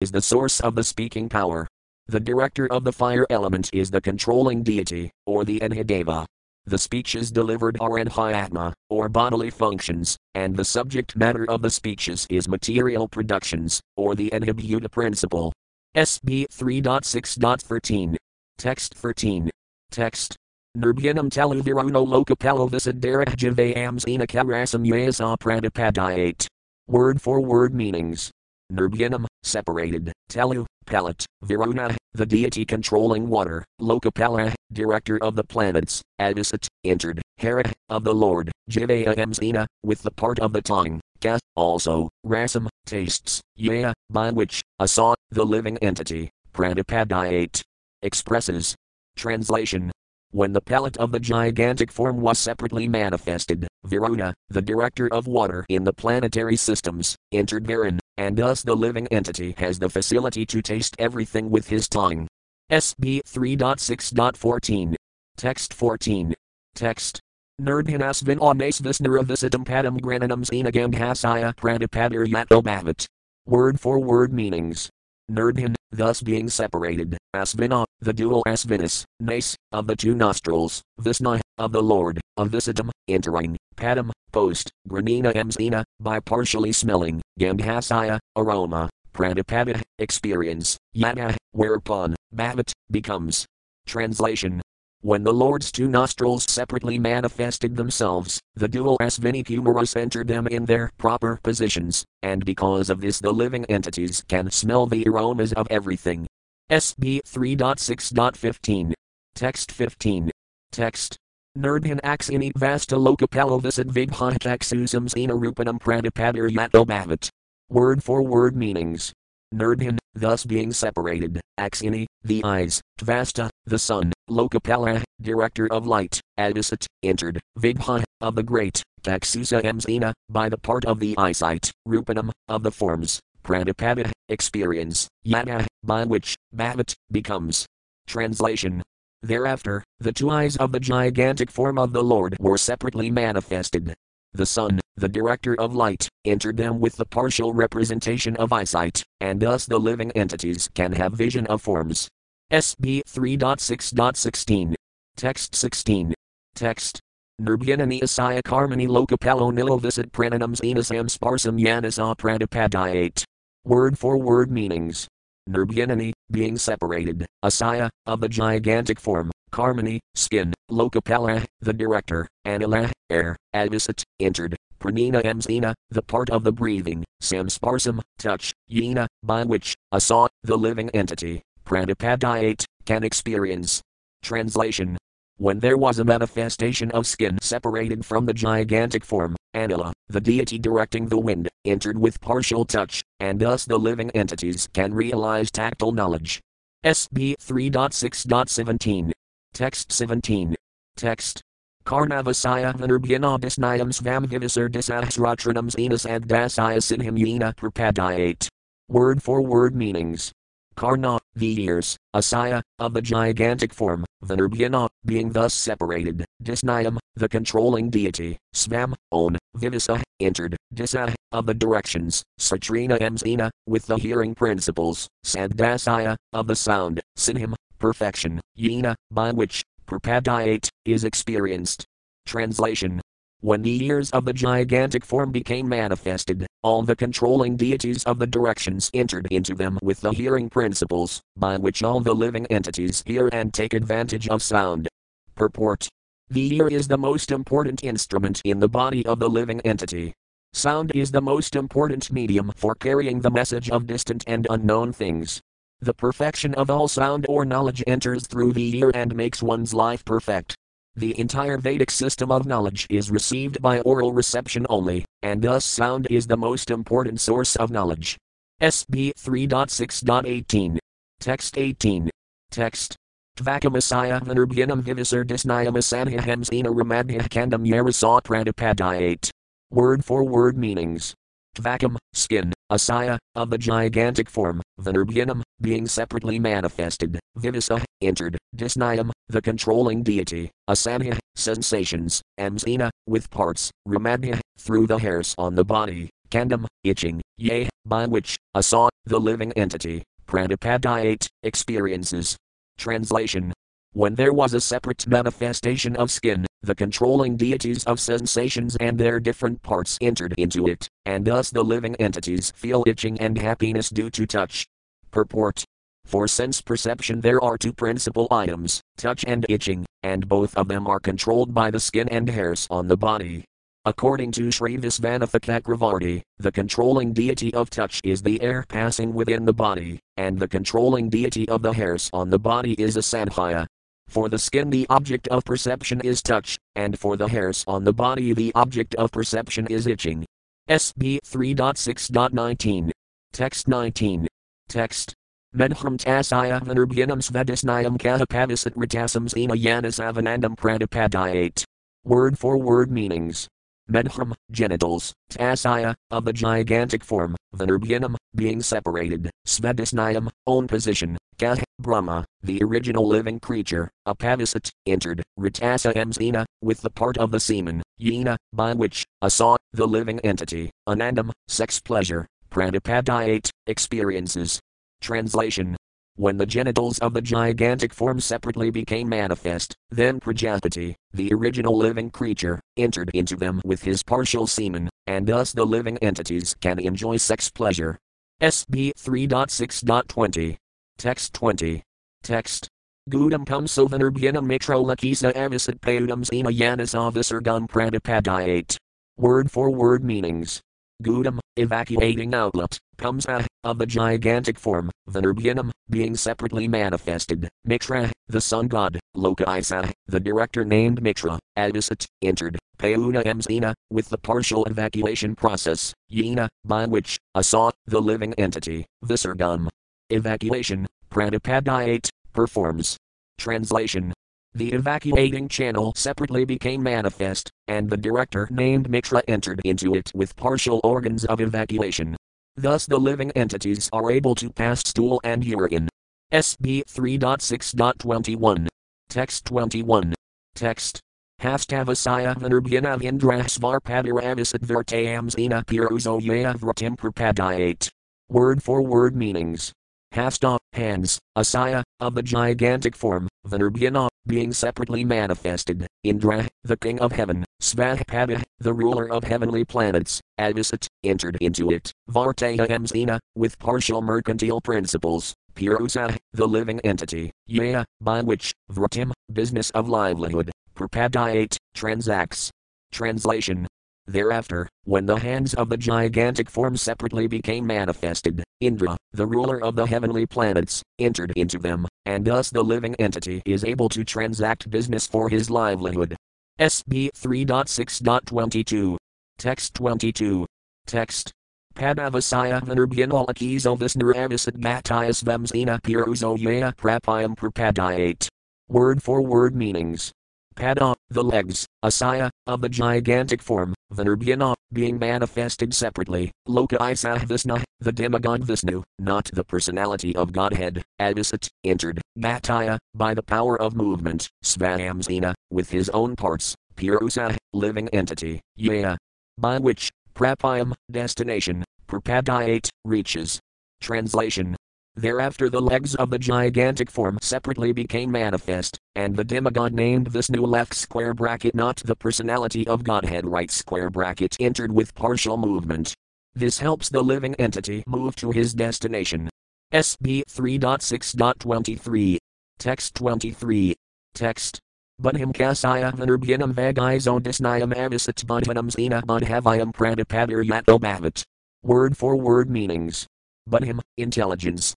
is the source of the speaking power. The director of the fire element is the controlling deity, or the Enhideva. The speeches delivered are Adhyatma, or bodily functions, and the subject matter of the speeches is material productions, or the Enhibhuta principle. SB 3.6.13. Text 13. Text. Nirbyanam taluviruno lokapalo visadarah javayam karasam yasa. Word for word meanings. Nirbyanam, separated, Talu, palate, Varuna, the deity controlling water, Lokapala, director of the planets, Adisat, entered, Hera, of the Lord, Jivaya with the part of the tongue, Kas, also, Rasam, tastes, Yea, by which, Asa, the living entity, Pradipadayate, expresses. Translation. When the palate of the gigantic form was separately manifested, Varuna, the director of water in the planetary systems, entered therein, and thus the living entity has the facility to taste everything with his tongue. SB 3.6.14. Text 14. Text. Nerdhinasvin ones visnara visitum padam grananam zenagam hasaya pradipadir yatobhavat. Word for word meanings. Nerdhin, thus being separated, Asvina, the dual Asvinas, Nace, of the two nostrils, Visna, of the Lord, of Visitum, entering, Padam, post, Granina Emsina, by partially smelling, Gandhasaya, aroma, Pradipada, experience, Yada, whereupon, Bhavat, becomes. Translation when the Lord's two nostrils separately manifested themselves, the dual Asvini-kumaras entered them in their proper positions, and because of this the living entities can smell the aromas of everything. SB 3.6.15. Text 15. Text. Nerdhin axini vasta lokapalovisid vighantaxusam zena rupanam pradipadir yato Word for word meanings. Nerdhin, thus being separated, Axini, the eyes, Tvasta, the sun, Lokapala, director of light, Adisat, entered, Vigha, of the great, Taxusa Emsina, by the part of the eyesight, Rupanam, of the forms, Pradipada, experience, Yada, by which, Bhavat, becomes. Translation Thereafter, the two eyes of the gigantic form of the Lord were separately manifested, the sun, the director of light, entered them with the partial representation of eyesight, and thus the living entities can have vision of forms. SB 3.6.16. Text 16. Text. Nirbyanani asaya karmani lokapalo nilovisit prananams enasam sparsam yanasa pradipadayate. Word for word meanings. Nirbyanani, being separated, asaya, of the gigantic form, Karmani, skin, Lokapala, the director, Anila, air, Advisat, entered, Pranina Emsina, the part of the breathing, Samsparsam, touch, Yena, by which, Asa, the living entity, Pradipadayate, can experience. Translation when there was a manifestation of skin separated from the gigantic form, Anila, the deity directing the wind, entered with partial touch, and thus the living entities can realize tactile knowledge. SB 3.6.17 Text 17. Text. Karnavasaya Vanarbhyanabhisnayam Svamvivisar Disahsratranams Enas Agdasaya Sinham Yena Prapadayate. Word for word meanings. Karna, the ears, Asaya, of the gigantic form, Vanarbhyana, being thus separated, Disnayam, the controlling deity, Svam, own, Vivisa, entered, Disa, of the directions, Satrina Emsina, with the hearing principles, Sadasaya, of the sound, Sinham, perfection, yena, by which, prapadayate, is experienced. Translation when the ears of the gigantic form became manifested, all the controlling deities of the directions entered into them with the hearing principles, by which all the living entities hear and take advantage of sound. Purport The ear is the most important instrument in the body of the living entity. Sound is the most important medium for carrying the message of distant and unknown things. The perfection of all sound or knowledge enters through the ear and makes one's life perfect. The entire Vedic system of knowledge is received by oral reception only, and thus sound is the most important source of knowledge. SB 3.6.18. Text 18. Text. Tvakamasaya Vanurbyanam Vivisar Disnayamasanhaham Zena Ramadhya Kandam Yarasa Pradipadayate. Word for word meanings. Tvakam, skin, Asaya, of the gigantic form, Vanurbyanam, being separately manifested, Vivisa, entered, Disnayam, the controlling deity, Asanha, sensations, Amsina, with parts, Ramadhya, through the hairs on the body, Kandam, itching, Yea, by which, asa, the living entity, pratipadayate, experiences. Translation when there was a separate manifestation of skin, the controlling deities of sensations and their different parts entered into it, and thus the living entities feel itching and happiness due to touch. Purport For sense perception, there are two principal items touch and itching, and both of them are controlled by the skin and hairs on the body. According to Sri Visvanatha the controlling deity of touch is the air passing within the body, and the controlling deity of the hairs on the body is a Sadhya. For the skin, the object of perception is touch, and for the hairs on the body, the object of perception is itching. SB 3.6.19. Text 19. Text. Medham tasaya vanurbhinam svadisnayam kahapavisat ritasam yanis avanandam pratipadayate. Word for word meanings. Medham, genitals, tasaya, of the gigantic form, vanurbhinam, being separated, svadisnayam, own position, kah, Brahma, the original living creature, apavisat, entered, ritasa emsina, with the part of the semen, yena, by which, asa, the living entity, anandam, sex pleasure, pratipadayate, experiences. Translation when the genitals of the gigantic form separately became manifest, then Prajapati, the original living creature, entered into them with his partial semen, and thus the living entities can enjoy sex pleasure. SB 3.6.20. Text 20. Text. Gudam cum sovanurbhinam mitrolakisa avisat paudam zena yanis avisargam pratipadayate. Word for word meanings. Gudam, evacuating outlet, comes a, of the gigantic form, Venurbhinam, being separately manifested, Mitra, the sun god, Lokaisa, the director named Mitra, Adisat, entered, Pauna Emsina, with the partial evacuation process, Yena, by which, Asa, the living entity, Visargam. Evacuation, Pratipadayate, performs. Translation the evacuating channel separately became manifest, and the director named Mitra entered into it with partial organs of evacuation. Thus, the living entities are able to pass stool and urine. SB 3.6.21. Text 21. Text. Hastavasaya Indrasvarpadiravisat Vertayamsina Piruzo Yavratim Prapadayate. Word for word meanings. Hasta, hands, Asaya, of the gigantic form, Venurbhina, being separately manifested, Indra, the king of heaven, Svahpada, the ruler of heavenly planets, Advisat, entered into it, Emsina, with partial mercantile principles, Purusa, the living entity, Yea, by which, Vratim, business of livelihood, Prapadayate, transacts. Translation Thereafter, when the hands of the gigantic form separately became manifested, Indra, the ruler of the heavenly planets, entered into them, and thus the living entity is able to transact business for his livelihood. SB 3.6.22. Text 22. Text. Padavasaya Vanurbhinalakizo Visnuravisat Matayas Vemsina Piruzo Yea Prapayam Prapadayate. Word for word meanings. Pada, the legs, Asaya, of the gigantic form, Venurbhyana, being manifested separately, Loka Isahvisna, the demigod Vishnu, not the personality of Godhead, Adisat, entered, Mataya, by the power of movement, Svayamsina, with his own parts, Purusa, living entity, Yea, by which, Prapayam, destination, Prapadayate, reaches. Translation Thereafter, the legs of the gigantic form separately became manifest, and the demigod named Vishnu left square bracket, not the personality of Godhead, right square bracket, entered with partial movement. This helps the living entity move to his destination. SB 3.6.23. Text 23. Text. Budhim kasaya vanurbhinam vagaizo disnayam avisat budhanam zena budhavayam pratipadir yato. Word for word meanings. Budhim, intelligence,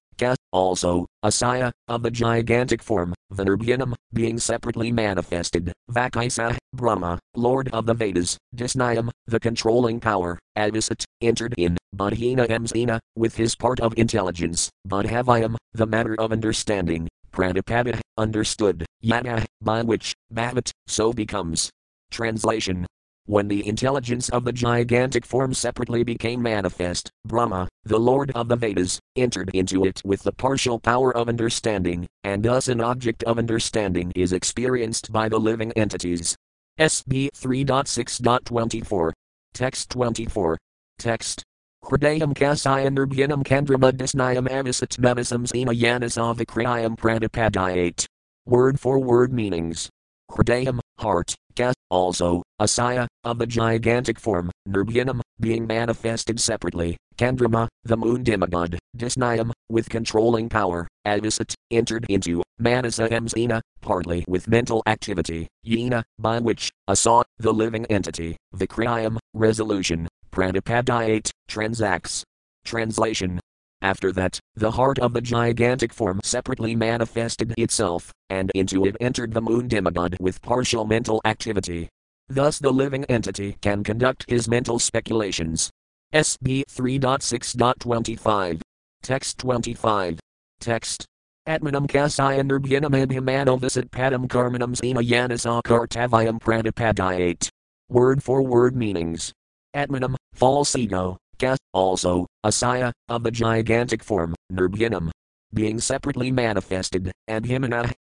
also, Asaya, of the gigantic form, Venurbhinam, being separately manifested, Vakaisa, Brahma, Lord of the Vedas, Disnayam, the controlling power, Advisat, entered in, Budhina Emsina, with his part of intelligence, Budhavayam, the matter of understanding, Pratipada, understood, Yana, by which, Bhavat, so becomes. Translation when the intelligence of the gigantic form separately became manifest, Brahma, the Lord of the Vedas, entered into it with the partial power of understanding, and thus an object of understanding is experienced by the living entities. SB 3.6.24. Text 24. Text. Hridayam kasayam nirbhinam kandrama disnayam avisat mevisam zema yanisavakriyam pratipadayate. Word for word meanings. Hridayam, heart, also, asaya, of the gigantic form, nirbhinam, being manifested separately, kandrama, the moon demigod, disnayam, with controlling power, avisat, entered into, manasa emzina, partly with mental activity, yena, by which, asa, the living entity, vikriyam, resolution, pratipadayate, transacts. Translation after that, the heart of the gigantic form separately manifested itself, and into it entered the moon demigod with partial mental activity. Thus, the living entity can conduct his mental speculations. SB 3.6.25. Text 25. Text. Atmanam kasaya nirbhinam abhimano visit padam karmanam zema yanasa kartavayam pratipadayate. Word for word meanings. Atmanam, false ego, also, asaya, of the gigantic form, nirbhinam. Being separately manifested, and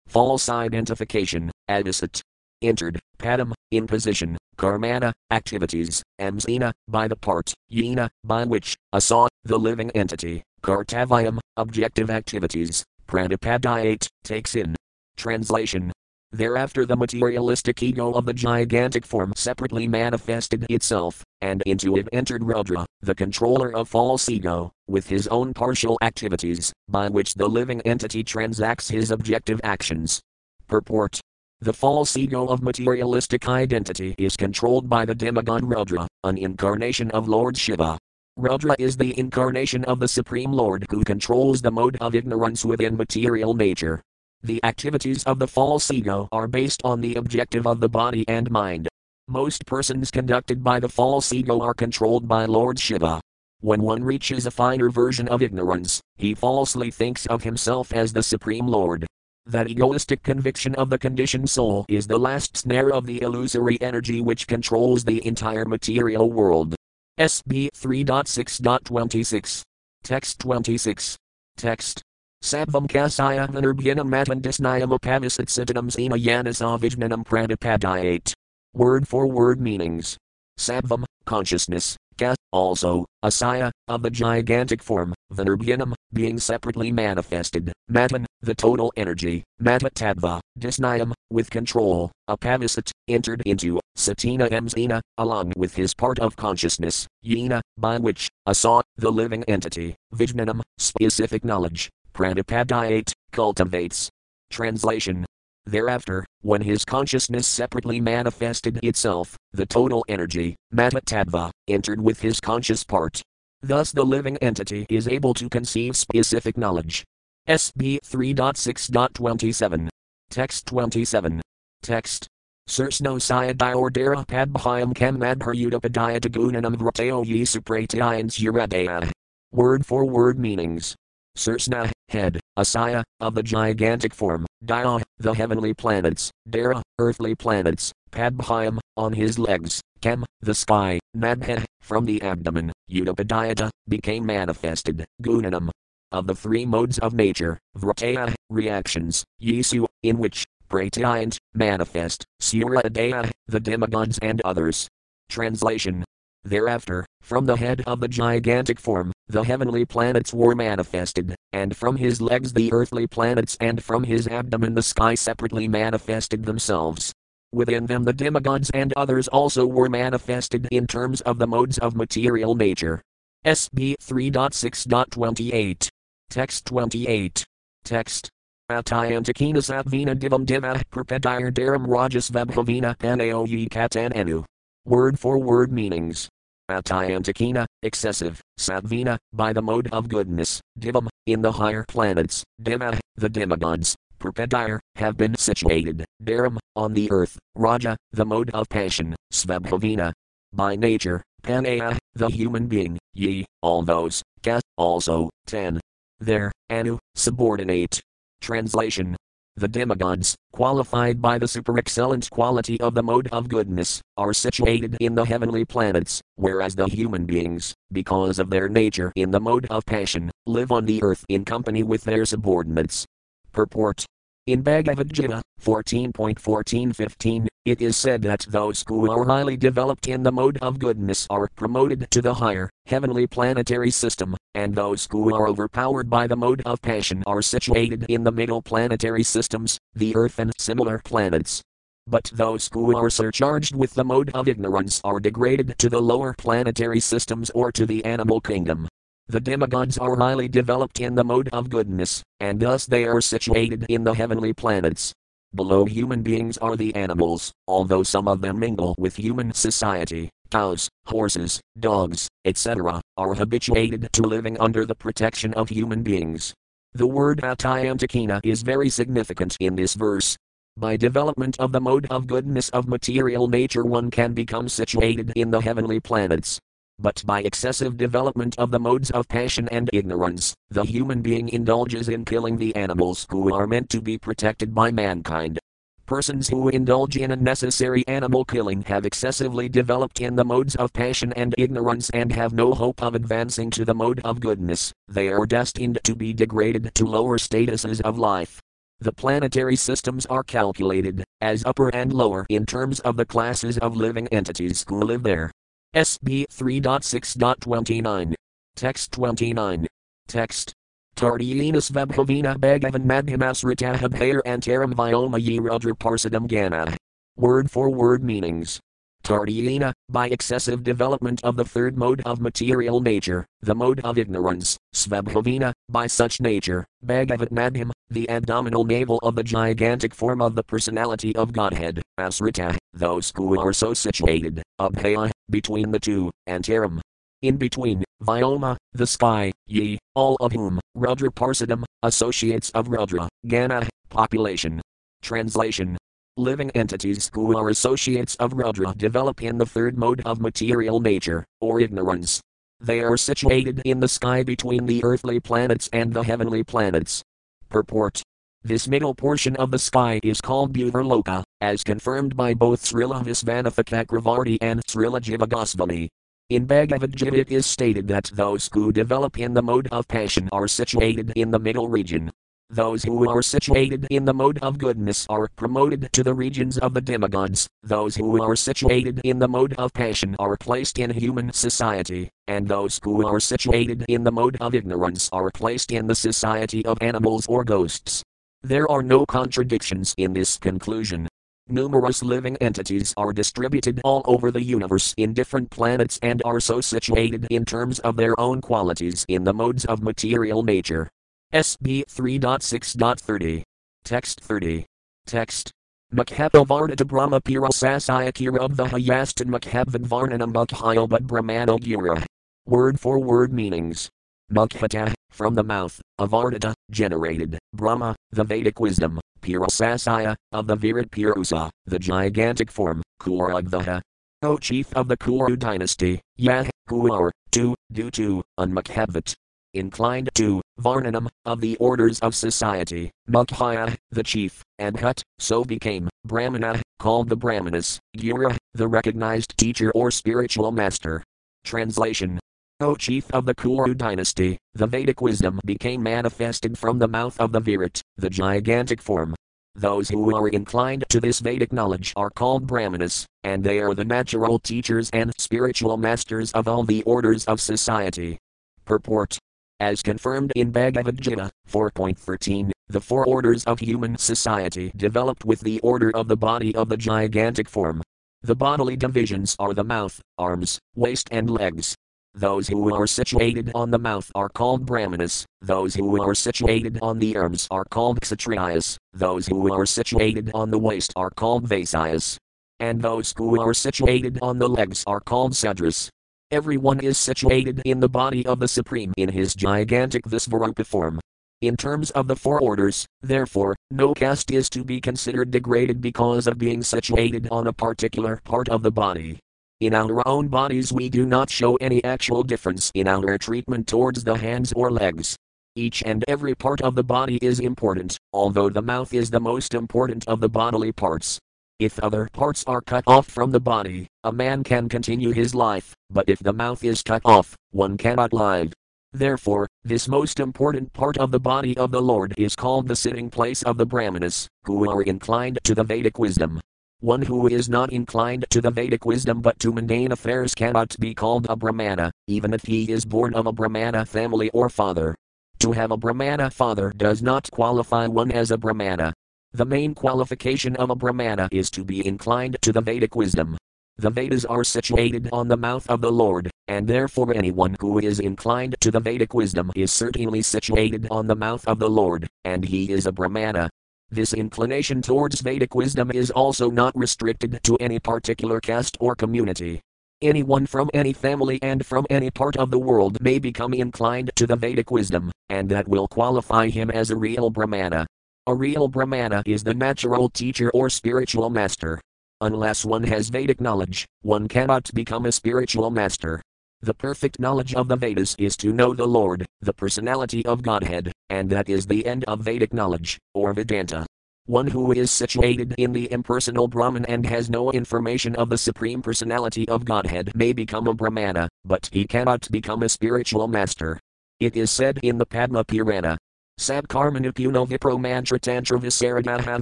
false identification, adisat. Entered, padam, in position, karmana, activities, amzina, by the part, yena, by which, asa, the living entity, kartavayam, objective activities, pratipadayate, takes in. Translation Thereafter, the materialistic ego of the gigantic form separately manifested itself, and into it entered Rudra, the controller of false ego, with his own partial activities, by which the living entity transacts his objective actions. Purport The false ego of materialistic identity is controlled by the demigod Rudra, an incarnation of Lord Shiva. Rudra is the incarnation of the Supreme Lord who controls the mode of ignorance within material nature. The activities of the false ego are based on the objective of the body and mind. Most persons conducted by the false ego are controlled by Lord Shiva. When one reaches a finer version of ignorance, he falsely thinks of himself as the Supreme Lord. That egoistic conviction of the conditioned soul is the last snare of the illusory energy which controls the entire material world. SB 3.6.26. Text 26. Text. Sabvam kasaya vinurbhinam matandisnayam upavisat sitanam sema yanasavijnanam pratipadayate. Word for word meanings. Sabvam, consciousness, kas, also, asaya, of the gigantic form, vinurbhinam, being separately manifested, matan, the total energy, matatadva, disnayam, with control, apavisat, entered into, satina emzina, along with his part of consciousness, yena, by which, asa, the living entity, vijnanam, specific knowledge, pratipadayate, cultivates. Translation Thereafter, when his consciousness separately manifested itself, the total energy, Matatadva, entered with his conscious part. Thus the living entity is able to conceive specific knowledge. SB 3.6.27. Text 27. Text. Sursno sayadayordara padbhyam kam madharyudapadaya tagunanam vrateo ye supratayans yuradaya. Word for word meanings. Sursna, head, Asaya, of the gigantic form, Daya, the heavenly planets, Dara, earthly planets, Padbhyam, on his legs, Kem, the sky, Madha, from the abdomen, Udapadayata, became manifested, Gunanam. Of the three modes of nature, Vrataya, reactions, Yesu, in which, Pratyayant, manifest, Suradaya, the demigods and others. Translation Thereafter, from the head of the gigantic form, the heavenly planets were manifested, and from his legs the earthly planets, and from his abdomen the sky separately manifested themselves. Within them the demigods and others also were manifested in terms of the modes of material nature. SB 3.6.28. Text 28. Text. Atayantakina Satvina Divam Diva Perpedire Daram Rajas Vabhavina Panayoyi Katanenu. Word for word meanings. Atayantakina, excessive, Satvina, by the mode of goodness, Divam, in the higher planets, Dima, the demigods, Perpedire, have been situated, Daram, on the earth, Raja, the mode of passion, Svabhavina, by nature, Panaya, the human being, ye, all those, Ka, also, 10. There, Anu, subordinate. Translation the demigods, qualified by the super-excellent quality of the mode of goodness, are situated in the heavenly planets, whereas the human beings, because of their nature in the mode of passion, live on the earth in company with their subordinates. Purport In Bhagavad Gita 14.14-15, it is said that those who are highly developed in the mode of goodness are promoted to the higher, heavenly planetary system, and those who are overpowered by the mode of passion are situated in the middle planetary systems, the Earth and similar planets. But those who are surcharged with the mode of ignorance are degraded to the lower planetary systems or to the animal kingdom. The demigods are highly developed in the mode of goodness, and thus they are situated in the heavenly planets. Below human beings are the animals, although some of them mingle with human society. Cows, horses, dogs, etc., are habituated to living under the protection of human beings. The word Atayantakina is very significant in this verse. By development of the mode of goodness of material nature, one can become situated in the heavenly planets but by excessive development of the modes of passion and ignorance, the human being indulges in killing the animals who are meant to be protected by mankind. Persons who indulge in unnecessary animal killing have excessively developed in the modes of passion and ignorance and have no hope of advancing to the mode of goodness, they are destined to be degraded to lower statuses of life. The planetary systems are calculated as upper and lower in terms of the classes of living entities who live there. SB 3.6.29. Text 29. Text. Tardienus Vabhavina Bhagavan Madhyamasritahabhair Antaram Vyoma Yerudra Parsadam Gana. Word for word meanings. Tardiena, by excessive development of the third mode of material nature, the mode of ignorance, Svabhavina, by such nature, Bhagavat Madhyam, the abdominal navel of the gigantic form of the personality of Godhead, Asrita, those who are so situated, Abhaya, between the two, Antaram. In between, Vyoma, the sky, ye, all of whom, Rudra Parsadam, associates of Rudra, Gana, population. Translation Living entities who are associates of Rudra develop in the third mode of material nature, or ignorance. They are situated in the sky between the earthly planets and the heavenly planets. Purport This middle portion of the sky is called Bhuvarloka, as confirmed by both Srila Visvanatha and Srila Jiva Goswami. In Bhagavad Gita it is stated that those who develop in the mode of passion are situated in the middle region, those who are situated in the mode of goodness are promoted to the regions of the demigods, those who are situated in the mode of passion are placed in human society, and those who are situated in the mode of ignorance are placed in the society of animals or ghosts. There are no contradictions in this conclusion. Numerous living entities are distributed all over the universe in different planets and are so situated in terms of their own qualities in the modes of material nature. SB 3.6.30. Text 30. Text. Makhapavarnata Brahma Pirasasayakira of the Hayastan Makhavan Varnanam Makhayobut Brahmano Gira. Word for word meanings. Makhata, from the mouth, Avarnata, generated, Brahma, the Vedic wisdom, Pirasasaya, of the Virat Purusa, the gigantic form, Kuragvaha. O chief of the Kuru dynasty, Yah, who are, to, due to, Unmakhavat, inclined to, Varnanam, of the orders of society, Mukhya, the chief, and Hut, so became, Brahmana, called the Brahmanas, Guru, the recognized teacher or spiritual master. Translation O chief of the Kuru dynasty, the Vedic wisdom became manifested from the mouth of the Virat, the gigantic form. Those who are inclined to this Vedic knowledge are called Brahmanas, and they are the natural teachers and spiritual masters of all the orders of society. Purport as confirmed in Bhagavad Gita 4.13, the four orders of human society developed with the order of the body of the gigantic form. The bodily divisions are the mouth, arms, waist, and legs. Those who are situated on the mouth are called Brahmanas, those who are situated on the arms are called Kshatriyas, those who are situated on the waist are called Vaisyas, and those who are situated on the legs are called Sudras. Everyone is situated in the body of the Supreme in his gigantic Visvarupa form. In terms of the four orders, therefore, no caste is to be considered degraded because of being situated on a particular part of the body. In our own bodies, we do not show any actual difference in our treatment towards the hands or legs. Each and every part of the body is important, although the mouth is the most important of the bodily parts. If other parts are cut off from the body, a man can continue his life, but if the mouth is cut off, one cannot live. Therefore, this most important part of the body of the Lord is called the sitting place of the Brahmanas, who are inclined to the Vedic wisdom. One who is not inclined to the Vedic wisdom but to mundane affairs cannot be called a Brahmana, even if he is born of a Brahmana family or father. To have a Brahmana father does not qualify one as a Brahmana. The main qualification of a Brahmana is to be inclined to the Vedic wisdom. The Vedas are situated on the mouth of the Lord, and therefore anyone who is inclined to the Vedic wisdom is certainly situated on the mouth of the Lord, and he is a Brahmana. This inclination towards Vedic wisdom is also not restricted to any particular caste or community. Anyone from any family and from any part of the world may become inclined to the Vedic wisdom, and that will qualify him as a real Brahmana. A real Brahmana is the natural teacher or spiritual master. Unless one has Vedic knowledge, one cannot become a spiritual master. The perfect knowledge of the Vedas is to know the Lord, the personality of Godhead, and that is the end of Vedic knowledge, or Vedanta. One who is situated in the impersonal Brahman and has no information of the Supreme Personality of Godhead may become a Brahmana, but he cannot become a spiritual master. It is said in the Padma Purana. Sabkarmanupuno vipro mantra tantra visaradaha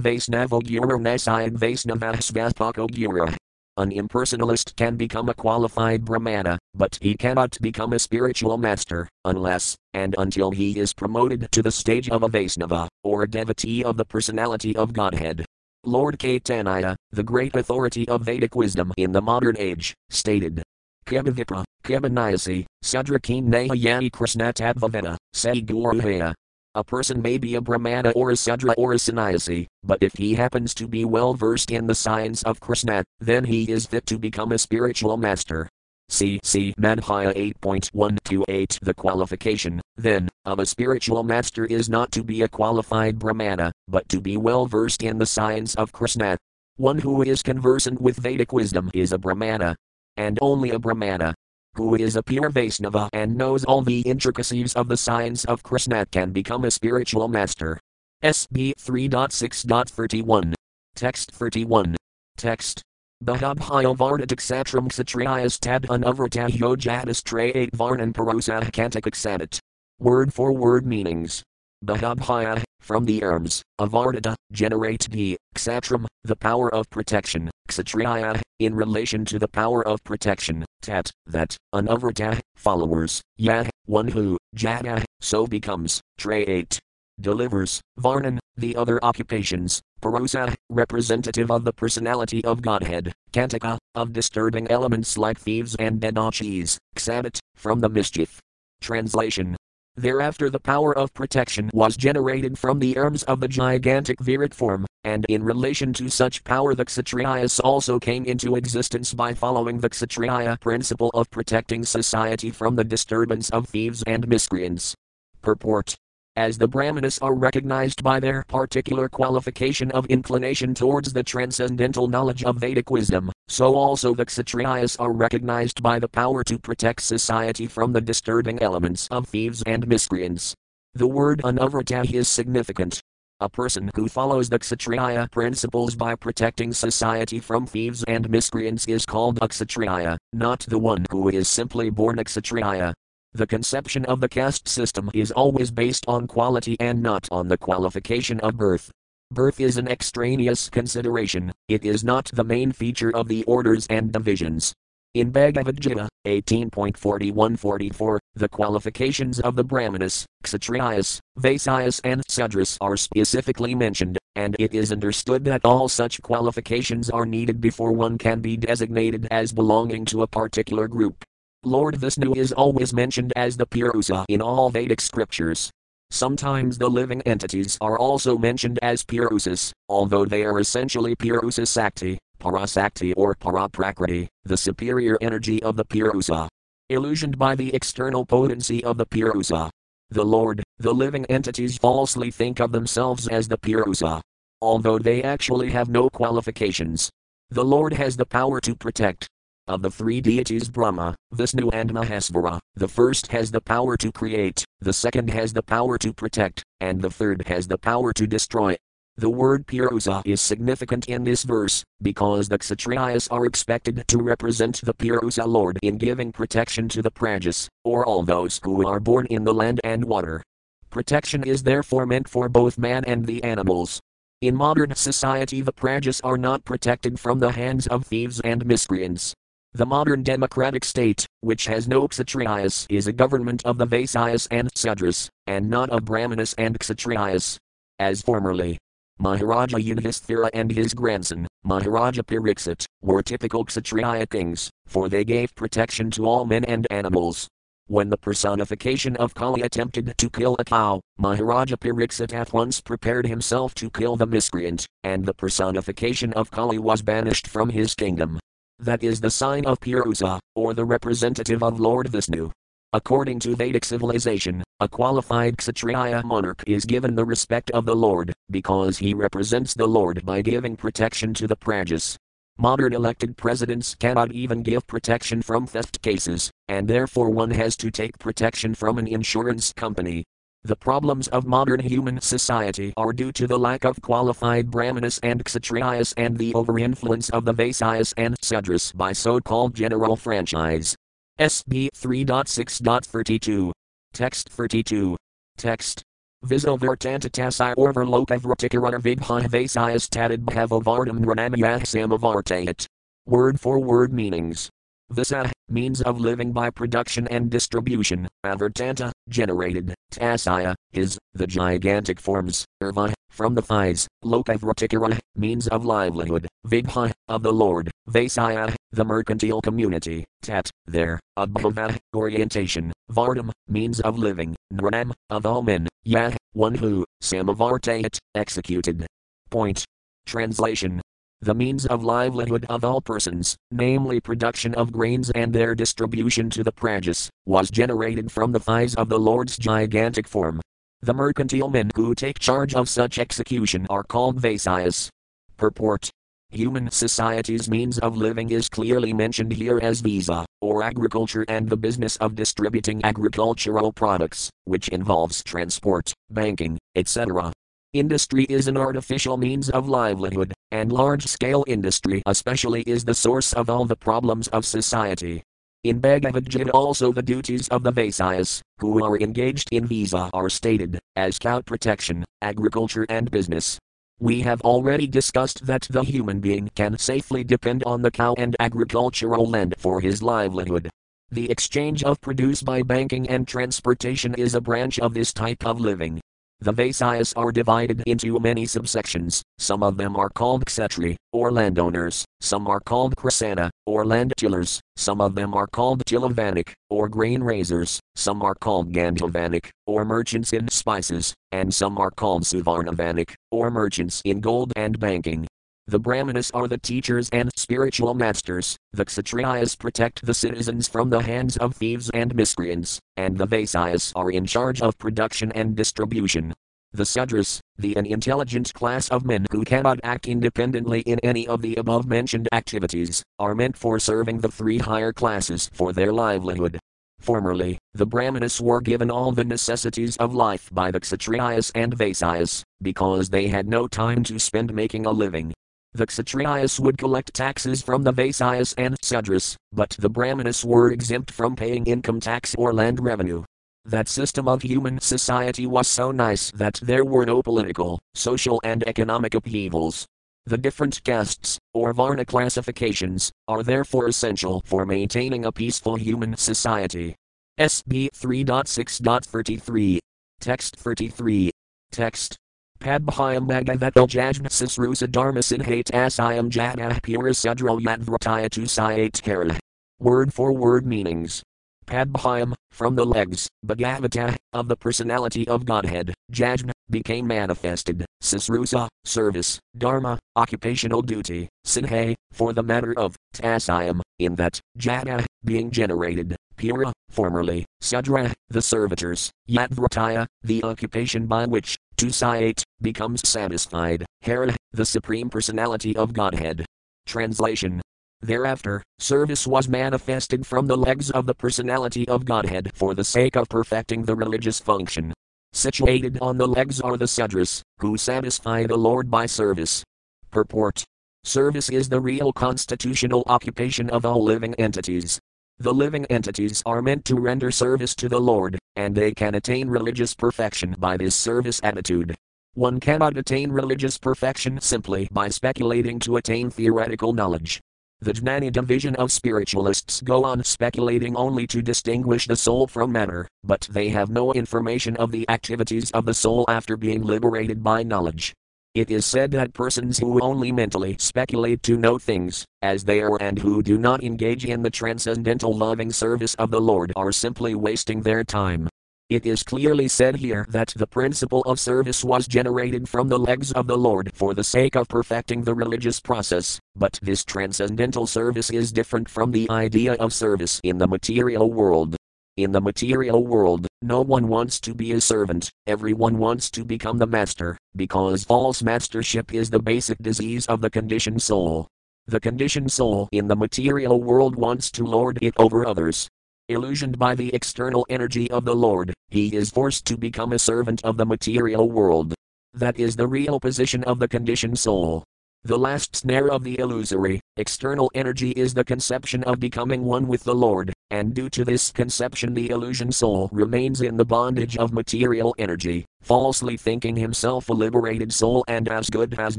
vaisnavo guru nasayag vaisnavahsvaspako guru. An impersonalist can become a qualified Brahmana, but he cannot become a spiritual master, unless, and until he is promoted to the stage of a Vaisnava, or a devotee of the personality of Godhead. Lord Caitanya, the great authority of Vedic wisdom in the modern age, stated. Kebavipra, Kebanayasi, Sudrakin Nayayani Krishna Tadvaveda, Guruhaya, a person may be a Brahmana or a Sudra or a sannyasi, but if he happens to be well versed in the science of Krishna, then he is fit to become a spiritual master. See Madhya 8.128 The qualification, then, of a spiritual master is not to be a qualified Brahmana, but to be well versed in the science of Krishna. One who is conversant with Vedic wisdom is a Brahmana. And only a Brahmana, who is a pure Vaisnava and knows all the intricacies of the science of Krishna can become a spiritual master. SB 3.6.31. Text 31. Text. Bahadbhyo Vardadaksatram Kshatriyas tad unavratayo jatis tre 8 varnan parosah kantak Word for word meanings. Bahadbhaya, from the arms, Avardada, generate the, Ksatram, the power of protection, Kshatriya, in relation to the power of protection, Tat, that, Anavrata, followers, Yah, one who, Jata, so becomes, 8. Delivers, Varnan, the other occupations, Parosa, representative of the personality of Godhead, Kantaka, of disturbing elements like thieves and debauchees, Ksadat, from the mischief. Translation Thereafter, the power of protection was generated from the arms of the gigantic Virat form, and in relation to such power, the Kshatriyas also came into existence by following the Kshatriya principle of protecting society from the disturbance of thieves and miscreants. Purport as the Brahmanas are recognized by their particular qualification of inclination towards the transcendental knowledge of Vedic wisdom, so also the Kshatriyas are recognized by the power to protect society from the disturbing elements of thieves and miscreants. The word anavrata is significant. A person who follows the Kshatriya principles by protecting society from thieves and miscreants is called a Kshatriya, not the one who is simply born a Kshatriya. The conception of the caste system is always based on quality and not on the qualification of birth. Birth is an extraneous consideration, it is not the main feature of the orders and divisions. In Bhagavad Gita 18.41 44, the qualifications of the Brahmanas, Kshatriyas, Vaisyas, and Sudras are specifically mentioned, and it is understood that all such qualifications are needed before one can be designated as belonging to a particular group. Lord Vishnu is always mentioned as the Purusa in all Vedic scriptures. Sometimes the living entities are also mentioned as Purusas, although they are essentially Purusa Sakti, Parasakti or Paraprakriti, the superior energy of the Purusa. Illusioned by the external potency of the Purusa. The Lord, the living entities falsely think of themselves as the Purusa. Although they actually have no qualifications. The Lord has the power to protect, of the three deities Brahma, Vishnu, and Mahesvara, the first has the power to create, the second has the power to protect, and the third has the power to destroy. The word Purusa is significant in this verse, because the Kshatriyas are expected to represent the Purusa Lord in giving protection to the Prajas, or all those who are born in the land and water. Protection is therefore meant for both man and the animals. In modern society, the Prajas are not protected from the hands of thieves and miscreants. The modern democratic state, which has no Kshatriyas, is a government of the Vaisyas and Sudras, and not of Brahmanas and Kshatriyas. As formerly, Maharaja Yudhisthira and his grandson, Maharaja Pariksit, were typical Kshatriya kings, for they gave protection to all men and animals. When the personification of Kali attempted to kill a cow, Maharaja Pariksit at once prepared himself to kill the miscreant, and the personification of Kali was banished from his kingdom. That is the sign of Purusa, or the representative of Lord Vishnu. According to Vedic civilization, a qualified Kshatriya monarch is given the respect of the Lord, because he represents the Lord by giving protection to the Prajas. Modern elected presidents cannot even give protection from theft cases, and therefore one has to take protection from an insurance company. The problems of modern human society are due to the lack of qualified Brahmanas and Kshatriyas and the overinfluence of the Vaisyas and Sudras by so called general franchise. SB 3.6.32. Text 32. Text. Visovartantatasai orverlokavratikara vigha vasayas tatid bhavavardam ranamayah samavartayat. Word for word meanings. Visa, means of living by production and distribution, avartanta, generated, tasaya, is, the gigantic forms, urva, from the thighs, lokavratikara, means of livelihood, vigha, of the Lord, vasaya, the mercantile community, tat, there, abhava, orientation, vardam, means of living, nranam, of all men, yah, one who, samavartayat, executed. Point. Translation the means of livelihood of all persons, namely production of grains and their distribution to the prajas, was generated from the thighs of the Lord's gigantic form. The mercantile men who take charge of such execution are called Vaisyas. Purport Human society's means of living is clearly mentioned here as visa, or agriculture and the business of distributing agricultural products, which involves transport, banking, etc. Industry is an artificial means of livelihood, and large scale industry especially is the source of all the problems of society. In Bhagavad Gita, also the duties of the Vaisyas, who are engaged in visa, are stated as cow protection, agriculture, and business. We have already discussed that the human being can safely depend on the cow and agricultural land for his livelihood. The exchange of produce by banking and transportation is a branch of this type of living. The Vaisyas are divided into many subsections, some of them are called Kshetri, or landowners, some are called Krasana, or land tillers, some of them are called Tilavanik, or grain raisers, some are called Gandhavanik, or merchants in spices, and some are called Suvarnavanic, or merchants in gold and banking. The Brahmanas are the teachers and spiritual masters, the Kshatriyas protect the citizens from the hands of thieves and miscreants, and the Vaisyas are in charge of production and distribution. The Sudras, the unintelligent class of men who cannot act independently in any of the above mentioned activities, are meant for serving the three higher classes for their livelihood. Formerly, the Brahmanas were given all the necessities of life by the Kshatriyas and Vaisyas, because they had no time to spend making a living. The Kshatriyas would collect taxes from the Vaisyas and Sudras, but the Brahmanas were exempt from paying income tax or land revenue. That system of human society was so nice that there were no political, social, and economic upheavals. The different castes, or Varna classifications, are therefore essential for maintaining a peaceful human society. SB 3.6.33. Text 33. Text Padbhyam Bhagavatal Jajnasis Rusa Dharma Sinhate Asayam Jada Pura Sudro Yadvrataya Tu Sayate Kara. Word for word meanings. Padbhyam, from the legs, Bhagavata, of the personality of Godhead, Jajna, became manifested, Sisrusa, service, Dharma, occupational duty, Sinhe, for the matter of, Tasayam, in that, Jada, being generated, Pura, formerly, Sudra, the servitors, Yadvrataya, the occupation by which, Tusayate, becomes satisfied, Hera, the Supreme Personality of Godhead. Translation Thereafter, service was manifested from the legs of the personality of Godhead for the sake of perfecting the religious function. Situated on the legs are the Sudras, who satisfy the Lord by service. Purport Service is the real constitutional occupation of all living entities. The living entities are meant to render service to the Lord, and they can attain religious perfection by this service attitude. One cannot attain religious perfection simply by speculating to attain theoretical knowledge. The Jnani division of spiritualists go on speculating only to distinguish the soul from matter, but they have no information of the activities of the soul after being liberated by knowledge. It is said that persons who only mentally speculate to know things, as they are, and who do not engage in the transcendental loving service of the Lord are simply wasting their time. It is clearly said here that the principle of service was generated from the legs of the Lord for the sake of perfecting the religious process, but this transcendental service is different from the idea of service in the material world. In the material world, no one wants to be a servant, everyone wants to become the master, because false mastership is the basic disease of the conditioned soul. The conditioned soul in the material world wants to lord it over others. Illusioned by the external energy of the Lord, he is forced to become a servant of the material world. That is the real position of the conditioned soul. The last snare of the illusory, external energy is the conception of becoming one with the Lord, and due to this conception, the illusion soul remains in the bondage of material energy, falsely thinking himself a liberated soul and as good as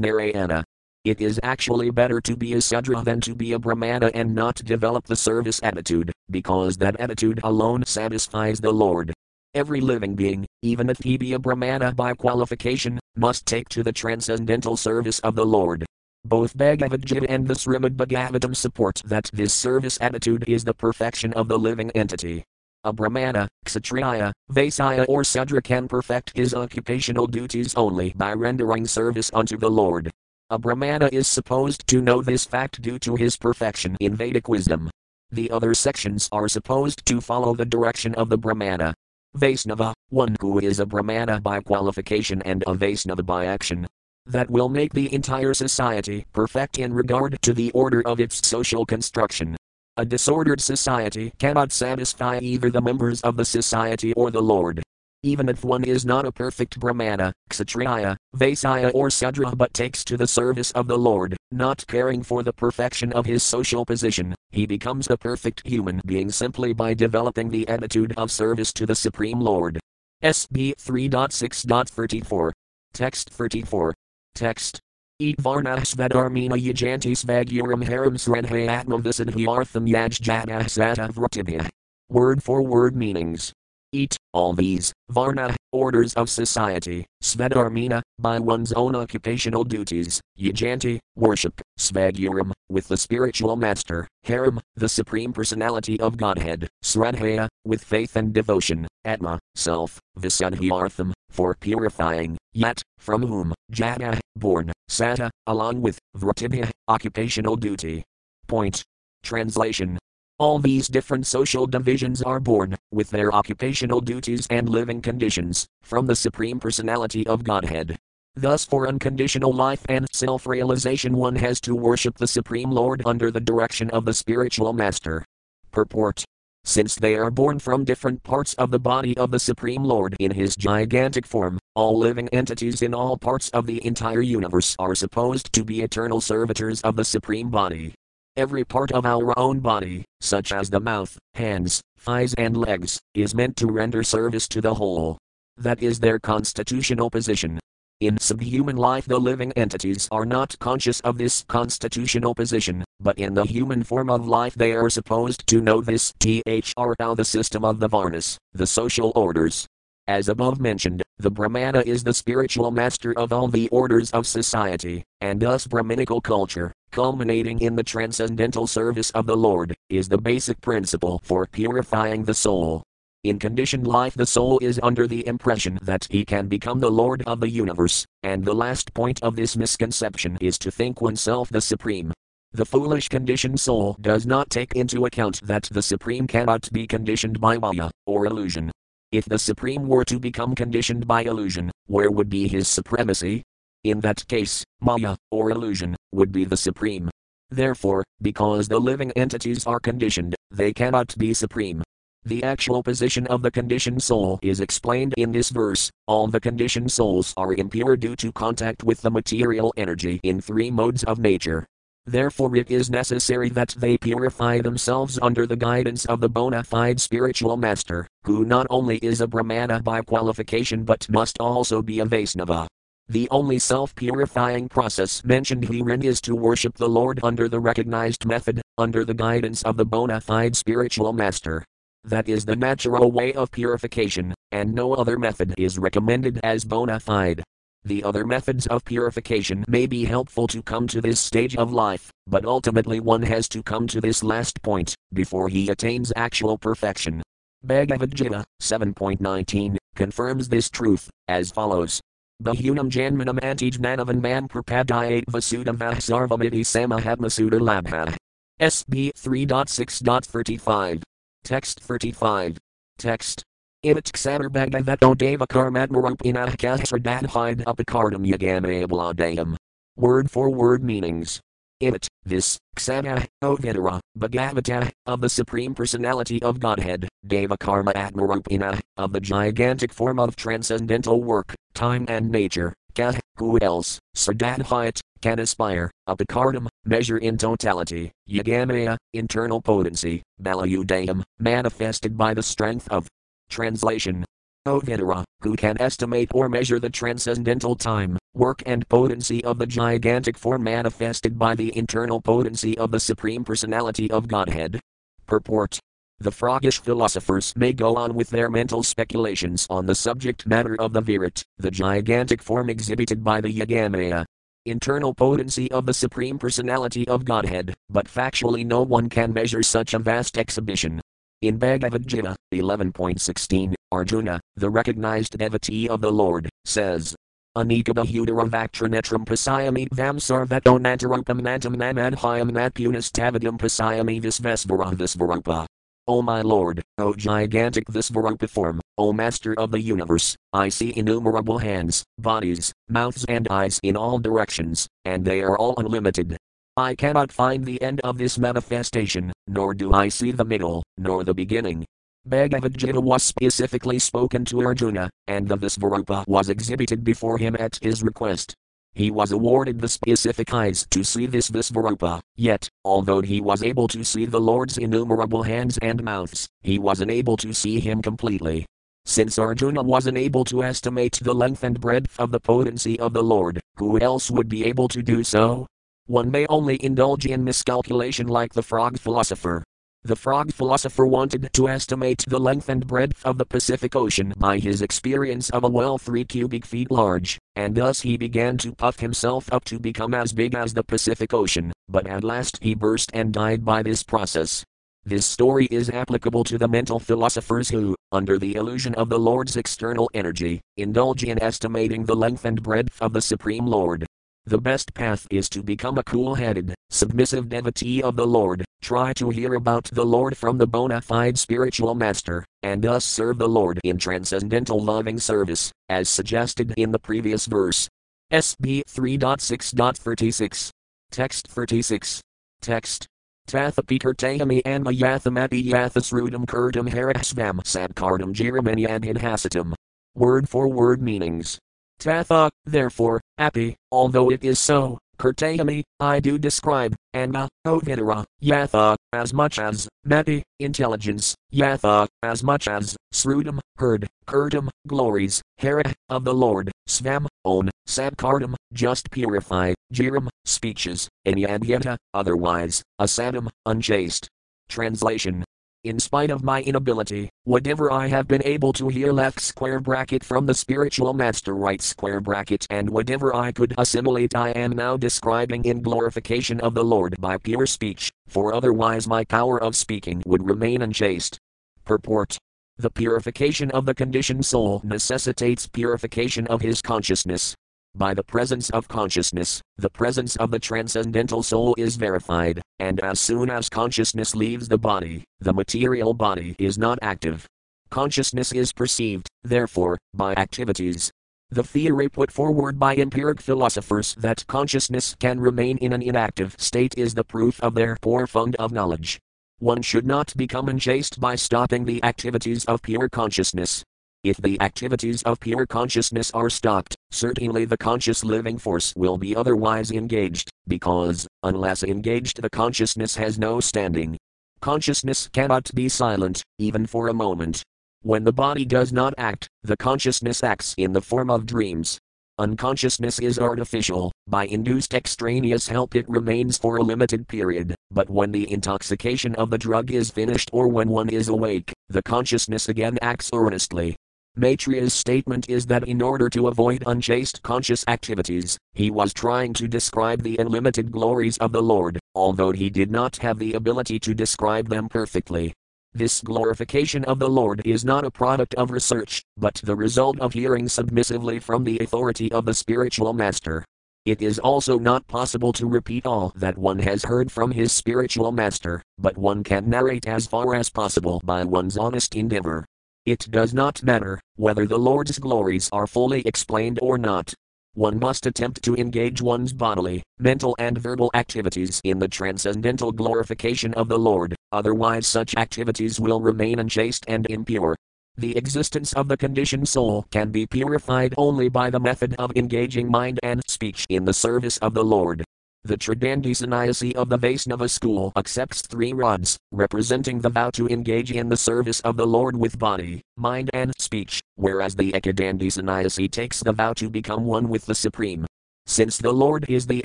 Narayana. It is actually better to be a Sudra than to be a Brahmana and not develop the service attitude, because that attitude alone satisfies the Lord. Every living being, even if he be a Brahmana by qualification, must take to the transcendental service of the Lord. Both Bhagavad Gita and the Srimad Bhagavatam support that this service attitude is the perfection of the living entity. A Brahmana, Kshatriya, Vaisya, or Sudra can perfect his occupational duties only by rendering service unto the Lord. A Brahmana is supposed to know this fact due to his perfection in Vedic wisdom. The other sections are supposed to follow the direction of the Brahmana. Vaisnava, one who is a Brahmana by qualification and a Vaisnava by action. That will make the entire society perfect in regard to the order of its social construction. A disordered society cannot satisfy either the members of the society or the Lord. Even if one is not a perfect Brahmana, Kshatriya, Vaisya, or Sudra but takes to the service of the Lord, not caring for the perfection of his social position, he becomes a perfect human being simply by developing the attitude of service to the Supreme Lord. SB 3.6.34. Text 34. Text. Eat varnas vadarmina yajanti svaguram haram srenhayatma visidhyartham yajjata sata vratibhya. Word for word meanings. Eat, all these, Varna, orders of society, Svedharmina, by one's own occupational duties, Yajanti, worship, Svaguram, with the spiritual master, Haram, the supreme personality of Godhead, Sradhaya, with faith and devotion, Atma, self, Visudhyartham, for purifying, yet, from whom, Jata, born, Sata, along with, Vratibhya, occupational duty. Point. Translation all these different social divisions are born, with their occupational duties and living conditions, from the Supreme Personality of Godhead. Thus, for unconditional life and self realization, one has to worship the Supreme Lord under the direction of the spiritual master. Purport Since they are born from different parts of the body of the Supreme Lord in his gigantic form, all living entities in all parts of the entire universe are supposed to be eternal servitors of the Supreme Body. Every part of our own body, such as the mouth, hands, thighs, and legs, is meant to render service to the whole. That is their constitutional position. In subhuman life, the living entities are not conscious of this constitutional position, but in the human form of life, they are supposed to know this. Thr how the system of the Varnas, the social orders, as above mentioned, the Brahmana is the spiritual master of all the orders of society, and thus Brahminical culture, culminating in the transcendental service of the Lord, is the basic principle for purifying the soul. In conditioned life, the soul is under the impression that he can become the Lord of the universe, and the last point of this misconception is to think oneself the supreme. The foolish conditioned soul does not take into account that the supreme cannot be conditioned by Maya, or illusion, if the Supreme were to become conditioned by illusion, where would be his supremacy? In that case, Maya, or illusion, would be the Supreme. Therefore, because the living entities are conditioned, they cannot be supreme. The actual position of the conditioned soul is explained in this verse. All the conditioned souls are impure due to contact with the material energy in three modes of nature. Therefore, it is necessary that they purify themselves under the guidance of the bona fide spiritual master, who not only is a Brahmana by qualification but must also be a Vaisnava. The only self purifying process mentioned herein is to worship the Lord under the recognized method, under the guidance of the bona fide spiritual master. That is the natural way of purification, and no other method is recommended as bona fide. The other methods of purification may be helpful to come to this stage of life, but ultimately one has to come to this last point before he attains actual perfection. Bhagavad Gita 7.19 confirms this truth as follows Bahunam Janmanam Antijnanavan Man Prapadayat Vasudamah Sarvamiti Samahatmasuda Labha. SB 3.6.35. Text 35. Text. Imitksar Bhagavato Deva Karmatmarupina Kahsradadhide Upakardam Yagamayabladayam. Word for word meanings. It, this, Ksana, Ovidara, Bhagavata, of the Supreme Personality of Godhead, Deva Karma Atmarupina, of the gigantic form of transcendental work, time and nature, Kah, who else, Sardadhyat, can aspire, Upakardam, measure in totality, Yogamaya, internal potency, Balayudayam, manifested by the strength of. Translation O Ovidara, who can estimate or measure the transcendental time, work, and potency of the gigantic form manifested by the internal potency of the Supreme Personality of Godhead. Purport The froggish philosophers may go on with their mental speculations on the subject matter of the Virat, the gigantic form exhibited by the Yogamaya. Internal potency of the Supreme Personality of Godhead, but factually no one can measure such a vast exhibition. In Bhagavad Gita 11.16, Arjuna, the recognized devotee of the Lord, says, Anikabahudara Vaktranetram Pasayami Vam Sarvatonantarupam Nantam Namadhyam Natpunas Tavadam Pasayami Visvesvara Visvarupa. O my Lord, O gigantic Visvarupa form, O Master of the universe, I see innumerable hands, bodies, mouths, and eyes in all directions, and they are all unlimited, I cannot find the end of this manifestation, nor do I see the middle, nor the beginning. Bhagavad Gita was specifically spoken to Arjuna, and the Visvarupa was exhibited before him at his request. He was awarded the specific eyes to see this Visvarupa, yet, although he was able to see the Lord's innumerable hands and mouths, he was unable to see him completely. Since Arjuna was unable to estimate the length and breadth of the potency of the Lord, who else would be able to do so? One may only indulge in miscalculation like the frog philosopher. The frog philosopher wanted to estimate the length and breadth of the Pacific Ocean by his experience of a well three cubic feet large, and thus he began to puff himself up to become as big as the Pacific Ocean, but at last he burst and died by this process. This story is applicable to the mental philosophers who, under the illusion of the Lord's external energy, indulge in estimating the length and breadth of the Supreme Lord, the best path is to become a cool headed, submissive devotee of the Lord, try to hear about the Lord from the bona fide spiritual master, and thus serve the Lord in transcendental loving service, as suggested in the previous verse. SB 3.6.36. Text 36. Text. Tathapikirtayami anma yathamati yathasrudam kurtam harasvam sabkardam jiramanyadhin hasitam. Word for word meanings. Tatha, therefore, api, although it is so, Kurtayami, I do describe, Anma, Ovidara, Yatha, as much as, Mati, intelligence, Yatha, as much as, Srudam, heard, Kurtam, glories, Hara, of the Lord, Svam, own, Sabkardam, just purify, Jiram, speeches, Anyadhyata, otherwise, Asadam, unchaste. Translation in spite of my inability, whatever I have been able to hear left square bracket from the spiritual master right square bracket and whatever I could assimilate I am now describing in glorification of the Lord by pure speech, for otherwise my power of speaking would remain unchaste. Purport the purification of the conditioned soul necessitates purification of his consciousness, by the presence of consciousness, the presence of the transcendental soul is verified, and as soon as consciousness leaves the body, the material body is not active. Consciousness is perceived, therefore, by activities. The theory put forward by empiric philosophers that consciousness can remain in an inactive state is the proof of their poor fund of knowledge. One should not become unchaste by stopping the activities of pure consciousness. If the activities of pure consciousness are stopped, certainly the conscious living force will be otherwise engaged, because, unless engaged, the consciousness has no standing. Consciousness cannot be silent, even for a moment. When the body does not act, the consciousness acts in the form of dreams. Unconsciousness is artificial, by induced extraneous help it remains for a limited period, but when the intoxication of the drug is finished or when one is awake, the consciousness again acts earnestly. Maitreya's statement is that in order to avoid unchaste conscious activities, he was trying to describe the unlimited glories of the Lord, although he did not have the ability to describe them perfectly. This glorification of the Lord is not a product of research, but the result of hearing submissively from the authority of the spiritual master. It is also not possible to repeat all that one has heard from his spiritual master, but one can narrate as far as possible by one's honest endeavor. It does not matter whether the Lord's glories are fully explained or not, one must attempt to engage one's bodily, mental, and verbal activities in the transcendental glorification of the Lord, otherwise, such activities will remain unchaste and impure. The existence of the conditioned soul can be purified only by the method of engaging mind and speech in the service of the Lord. The Tridandi sannyasi of the Vaisnava school accepts three rods, representing the vow to engage in the service of the Lord with body, mind, and speech, whereas the Ekadandi sannyasi takes the vow to become one with the Supreme. Since the Lord is the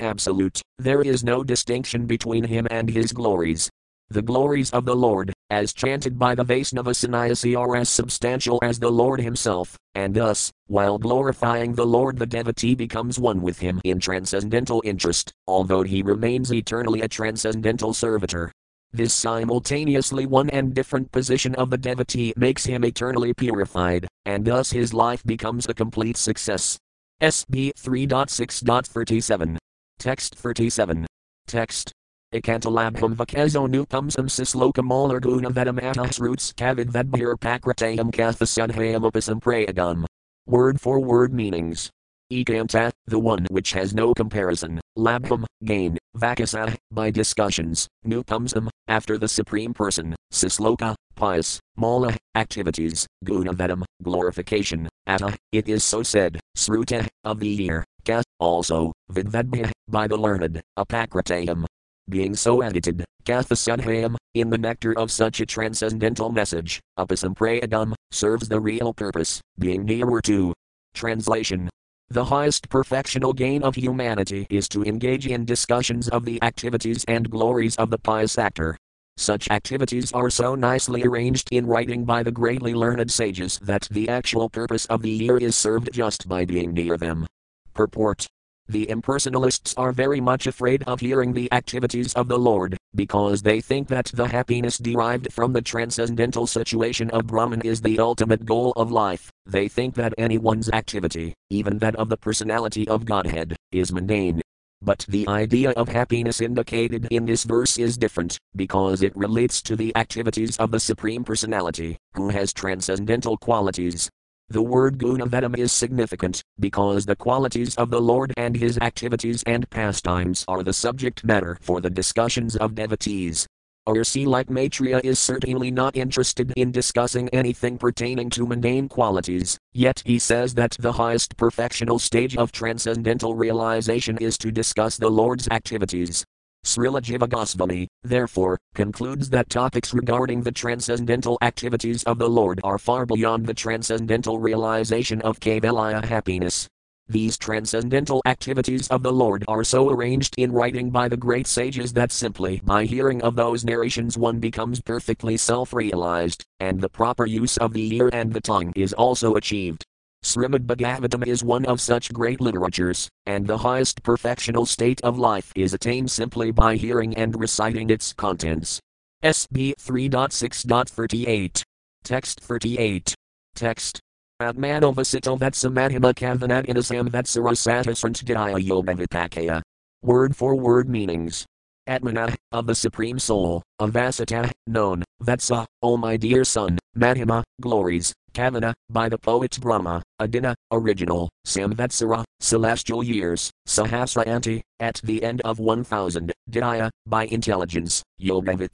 Absolute, there is no distinction between him and his glories. The glories of the Lord, as chanted by the Vaisnava sannyasi, are as substantial as the Lord himself, and thus, while glorifying the Lord, the devotee becomes one with him in transcendental interest, although he remains eternally a transcendental servitor. This simultaneously one and different position of the devotee makes him eternally purified, and thus his life becomes a complete success. SB 3.6.37. Text 37. Text Ikantalabham vakazonupamsam sislokamal vedam atahs roots kavid vedbhir pakratayam kathasudhayam prayagam. Word for word meanings. Ekanta, the one which has no comparison, labham, gain, vakasa, by discussions, nupamsam, after the Supreme Person, sisloka, pious, mala, activities, gunavedam, glorification, atta, it is so said, sruta, of the ear, ka, also, vidvedbhya, by the learned, apakratayam, being so edited, Kathasudhayam, in the nectar of such a transcendental message, Upasamprayagam, serves the real purpose, being nearer to. Translation The highest perfectional gain of humanity is to engage in discussions of the activities and glories of the pious actor. Such activities are so nicely arranged in writing by the greatly learned sages that the actual purpose of the year is served just by being near them. Purport the impersonalists are very much afraid of hearing the activities of the Lord, because they think that the happiness derived from the transcendental situation of Brahman is the ultimate goal of life. They think that anyone's activity, even that of the personality of Godhead, is mundane. But the idea of happiness indicated in this verse is different, because it relates to the activities of the Supreme Personality, who has transcendental qualities, the word Gunavedam is significant, because the qualities of the Lord and his activities and pastimes are the subject matter for the discussions of devotees. Ursi like Maitreya is certainly not interested in discussing anything pertaining to mundane qualities, yet he says that the highest perfectional stage of transcendental realization is to discuss the Lord's activities. Srila Jiva therefore, concludes that topics regarding the transcendental activities of the Lord are far beyond the transcendental realization of Kaivalya happiness. These transcendental activities of the Lord are so arranged in writing by the great sages that simply by hearing of those narrations one becomes perfectly self realized, and the proper use of the ear and the tongue is also achieved. Srimad Bhagavatam is one of such great literatures, and the highest perfectional state of life is attained simply by hearing and reciting its contents. SB 3.6.38. Text 38. Text. Atmanovasito Vatsamadhima Kavanat Inasam Vatsarasatesrantdaya Yoga Vipakaya. Word for word meanings. Atmana, of the Supreme Soul, Avasata, known, Vatsa, O my dear son, Madhima, glories, Kavana, by the poet Brahma, Adina, original, Samvatsara, celestial years, Sahasrayanti, at the end of 1000, Dhyaya, by intelligence, Yoga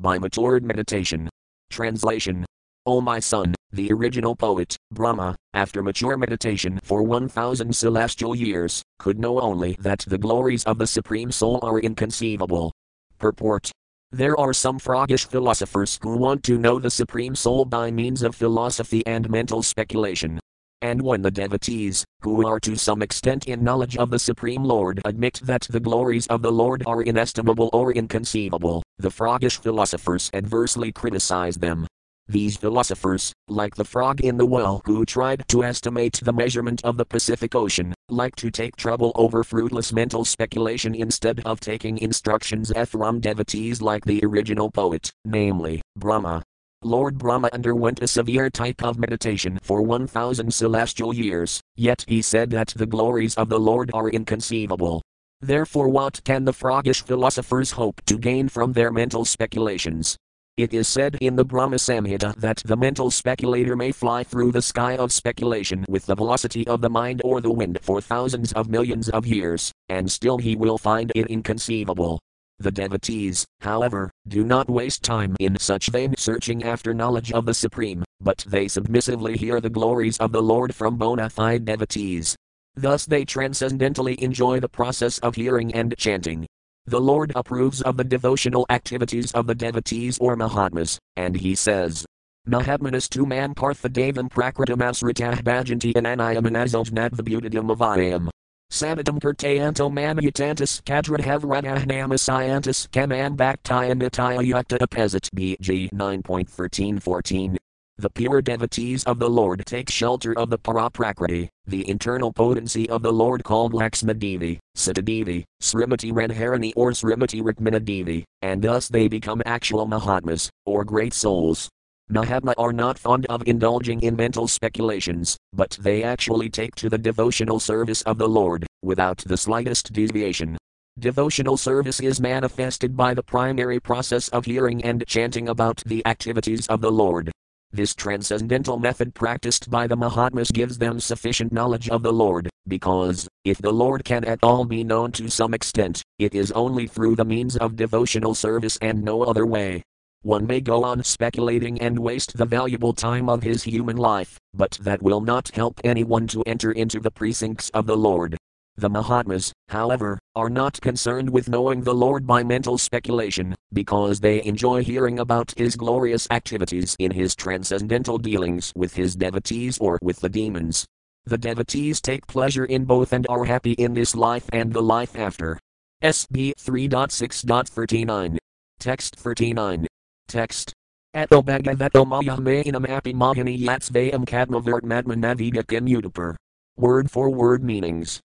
by matured meditation. Translation O my son, the original poet, Brahma, after mature meditation for 1000 celestial years, could know only that the glories of the Supreme Soul are inconceivable. Purport there are some froggish philosophers who want to know the Supreme Soul by means of philosophy and mental speculation. And when the devotees, who are to some extent in knowledge of the Supreme Lord, admit that the glories of the Lord are inestimable or inconceivable, the froggish philosophers adversely criticize them. These philosophers, like the frog in the well who tried to estimate the measurement of the Pacific Ocean, like to take trouble over fruitless mental speculation instead of taking instructions from devotees like the original poet, namely, Brahma. Lord Brahma underwent a severe type of meditation for 1000 celestial years, yet he said that the glories of the Lord are inconceivable. Therefore, what can the froggish philosophers hope to gain from their mental speculations? It is said in the Brahma Samhita that the mental speculator may fly through the sky of speculation with the velocity of the mind or the wind for thousands of millions of years, and still he will find it inconceivable. The devotees, however, do not waste time in such vain searching after knowledge of the Supreme, but they submissively hear the glories of the Lord from bona fide devotees. Thus they transcendently enjoy the process of hearing and chanting, the Lord approves of the devotional activities of the devotees or Mahatmas, and he says, Mahatmanas tu man parthadevam prakritam asritah bhajanti anayam avayam. Sanatam kirtayanto mamayatantas kadradhavranah namasyantas kaman bhaktaya nitaya yukta apesat BG 9.1314. The pure devotees of the Lord take shelter of the Paraprakriti, the internal potency of the Lord called Laksmidevi, Sitadevi, Srimati Radharani or Srimati Rukminidevi, and thus they become actual Mahatmas, or great souls. Mahatma are not fond of indulging in mental speculations, but they actually take to the devotional service of the Lord, without the slightest deviation. Devotional service is manifested by the primary process of hearing and chanting about the activities of the Lord, this transcendental method practiced by the Mahatmas gives them sufficient knowledge of the Lord, because, if the Lord can at all be known to some extent, it is only through the means of devotional service and no other way. One may go on speculating and waste the valuable time of his human life, but that will not help anyone to enter into the precincts of the Lord. The Mahatmas, however, are not concerned with knowing the Lord by mental speculation, because they enjoy hearing about his glorious activities in his transcendental dealings with his devotees or with the demons. The devotees take pleasure in both and are happy in this life and the life after. SB 3.6.39. Text 39. Text. Ato bhagavato maya mainam api mahani yatsvayam kadmavart madmanaviga kim Word for word meanings.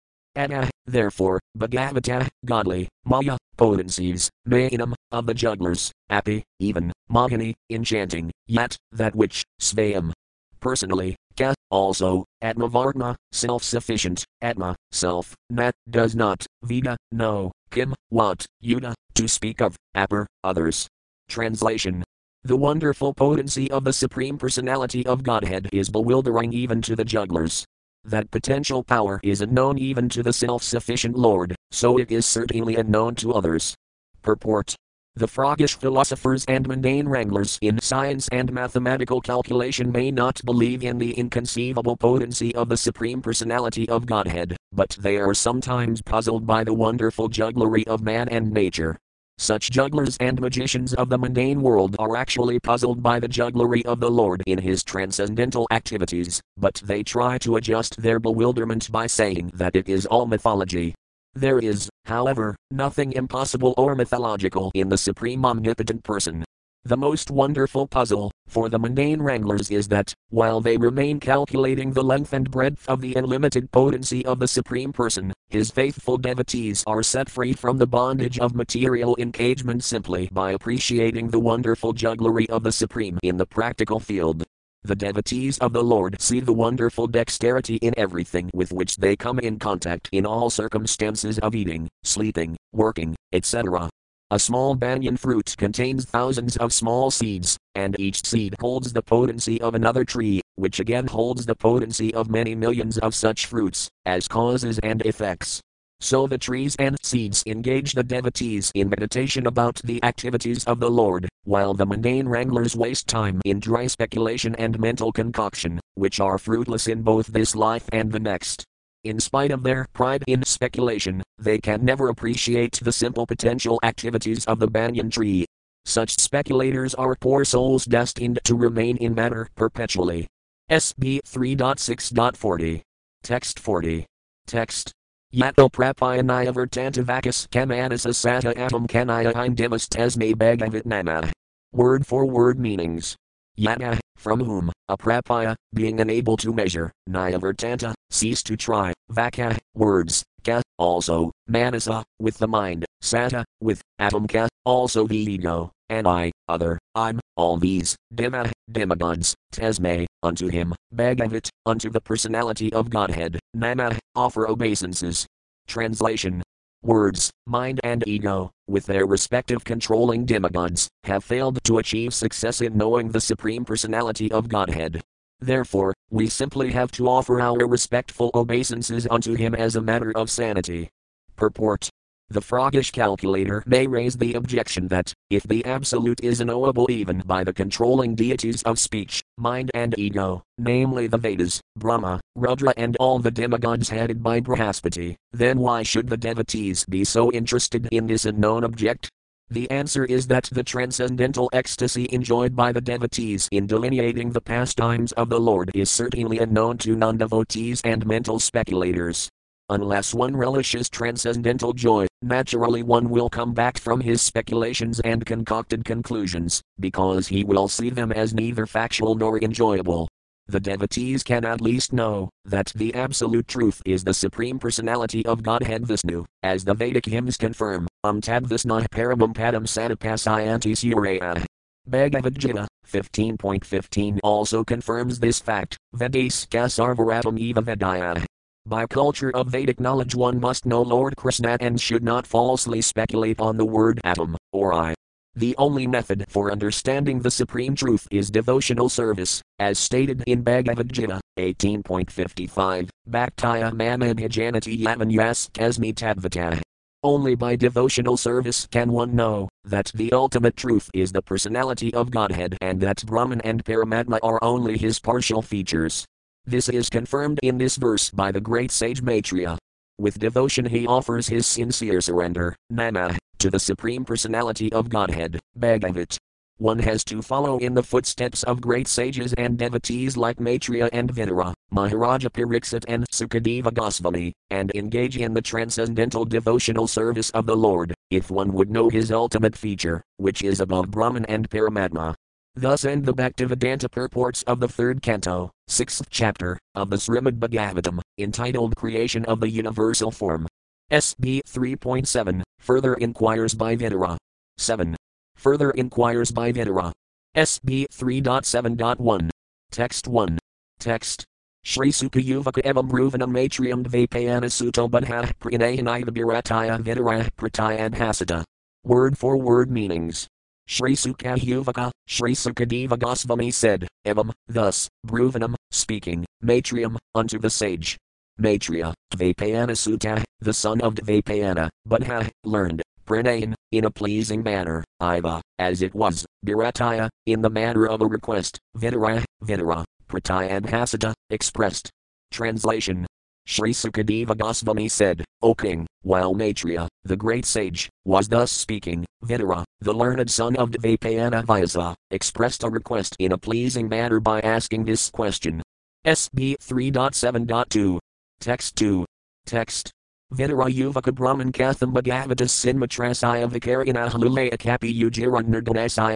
Therefore, Bhagavata, godly, Maya, potencies, Mainam, of the jugglers, Api, even, Mahani, enchanting, yet, that which, Svayam. Personally, Ka, also, Atmavartma, self sufficient, Atma, self, Nat, does not, Vida, no, Kim, what, Yuda, to speak of, Apper, others. Translation the wonderful potency of the Supreme Personality of Godhead is bewildering even to the jugglers. That potential power is unknown even to the self sufficient Lord, so it is certainly unknown to others. Purport the froggish philosophers and mundane wranglers in science and mathematical calculation may not believe in the inconceivable potency of the Supreme Personality of Godhead, but they are sometimes puzzled by the wonderful jugglery of man and nature. Such jugglers and magicians of the mundane world are actually puzzled by the jugglery of the Lord in his transcendental activities, but they try to adjust their bewilderment by saying that it is all mythology. There is, however, nothing impossible or mythological in the Supreme Omnipotent Person. The most wonderful puzzle, for the mundane wranglers is that, while they remain calculating the length and breadth of the unlimited potency of the Supreme Person, his faithful devotees are set free from the bondage of material engagement simply by appreciating the wonderful jugglery of the Supreme in the practical field. The devotees of the Lord see the wonderful dexterity in everything with which they come in contact in all circumstances of eating, sleeping, working, etc. A small banyan fruit contains thousands of small seeds, and each seed holds the potency of another tree, which again holds the potency of many millions of such fruits, as causes and effects. So the trees and seeds engage the devotees in meditation about the activities of the Lord, while the mundane wranglers waste time in dry speculation and mental concoction, which are fruitless in both this life and the next. In spite of their pride in speculation, they can never appreciate the simple potential activities of the banyan tree. Such speculators are poor souls destined to remain in matter perpetually. SB 3.6.40. Text 40. Text. Yato prapayanaya vertantavakas kamanasa sata atom kanaya indimus tesme bhagavat nama. Word for word meanings. Yata, from whom, aprapaya, being unable to measure, nyavartanta, cease to try, vaka, words, ka, also, manasa, with the mind, sata, with, atomka, also the ego, and I, other, I'm, all these, dima, demigods, tesme, unto him, bhagavat, unto the personality of Godhead, nama, offer obeisances. Translation Words, mind, and ego, with their respective controlling demigods, have failed to achieve success in knowing the Supreme Personality of Godhead. Therefore, we simply have to offer our respectful obeisances unto Him as a matter of sanity. Purport the froggish calculator may raise the objection that, if the Absolute is unknowable even by the controlling deities of speech, mind, and ego, namely the Vedas, Brahma, Rudra, and all the demigods headed by Brahaspati, then why should the devotees be so interested in this unknown object? The answer is that the transcendental ecstasy enjoyed by the devotees in delineating the pastimes of the Lord is certainly unknown to non devotees and mental speculators. Unless one relishes transcendental joy, naturally one will come back from his speculations and concocted conclusions, because he will see them as neither factual nor enjoyable. The devotees can at least know that the absolute truth is the Supreme Personality of Godhead Vishnu, as the Vedic hymns confirm, Tad Visnah Paramam Padam Satapasayanti Suraya. Bhagavad Gita 15.15 also confirms this fact, Vedas Kasarvaratam Eva Vedaya. By culture of Vedic knowledge, one must know Lord Krishna and should not falsely speculate on the word atom, or I. The only method for understanding the supreme truth is devotional service, as stated in Bhagavad Gita 18.55, Bhaktaya Mamadhijanati Yavanyas Kasmi. Only by devotional service can one know that the ultimate truth is the personality of Godhead and that Brahman and Paramatma are only his partial features. This is confirmed in this verse by the great sage Maitreya. With devotion he offers his sincere surrender, Nama, to the Supreme Personality of Godhead, Bhagavat. One has to follow in the footsteps of great sages and devotees like Maitreya and Vidura, Maharaja Pariksit and Sukadeva Goswami, and engage in the transcendental devotional service of the Lord, if one would know his ultimate feature, which is above Brahman and Paramatma. Thus end the Bhaktivedanta purports of the third canto, sixth chapter, of the Srimad Bhagavatam, entitled Creation of the Universal Form. SB 3.7, further inquires by Vidura. 7. Further inquires by Vidura. SB 3.7.1. Text 1. Text. Shri Sukha Yuvaka Evam Ruvanam Matriam Dvapayana Suto Badha Prinayanaya Virataya Vidura Prataya Hasata. Word for word meanings. Shri Sukha Shri Sukadeva Goswami said, Evam, thus, Bruvanam, speaking, Matriam, unto the sage. Maitreya, Dvaipayana Sutta, the son of Dvaipayana, Buddha, learned, Pranayan, in a pleasing manner, Iva, as it was, Birataya, in the manner of a request, Vidura, Vidura, Prataya and expressed. Translation Sri Sukadeva Goswami said, O king, while Maitreya, the great sage, was thus speaking, Vidura, the learned son of Dvaipayana Vyasa, expressed a request in a pleasing manner by asking this question. SB 3.7.2. Text 2. Text. Vidura Yuvaka Brahman Katham Bhagavatas Sinmatrasaya Vikarina Halulaya Kapi Ujiran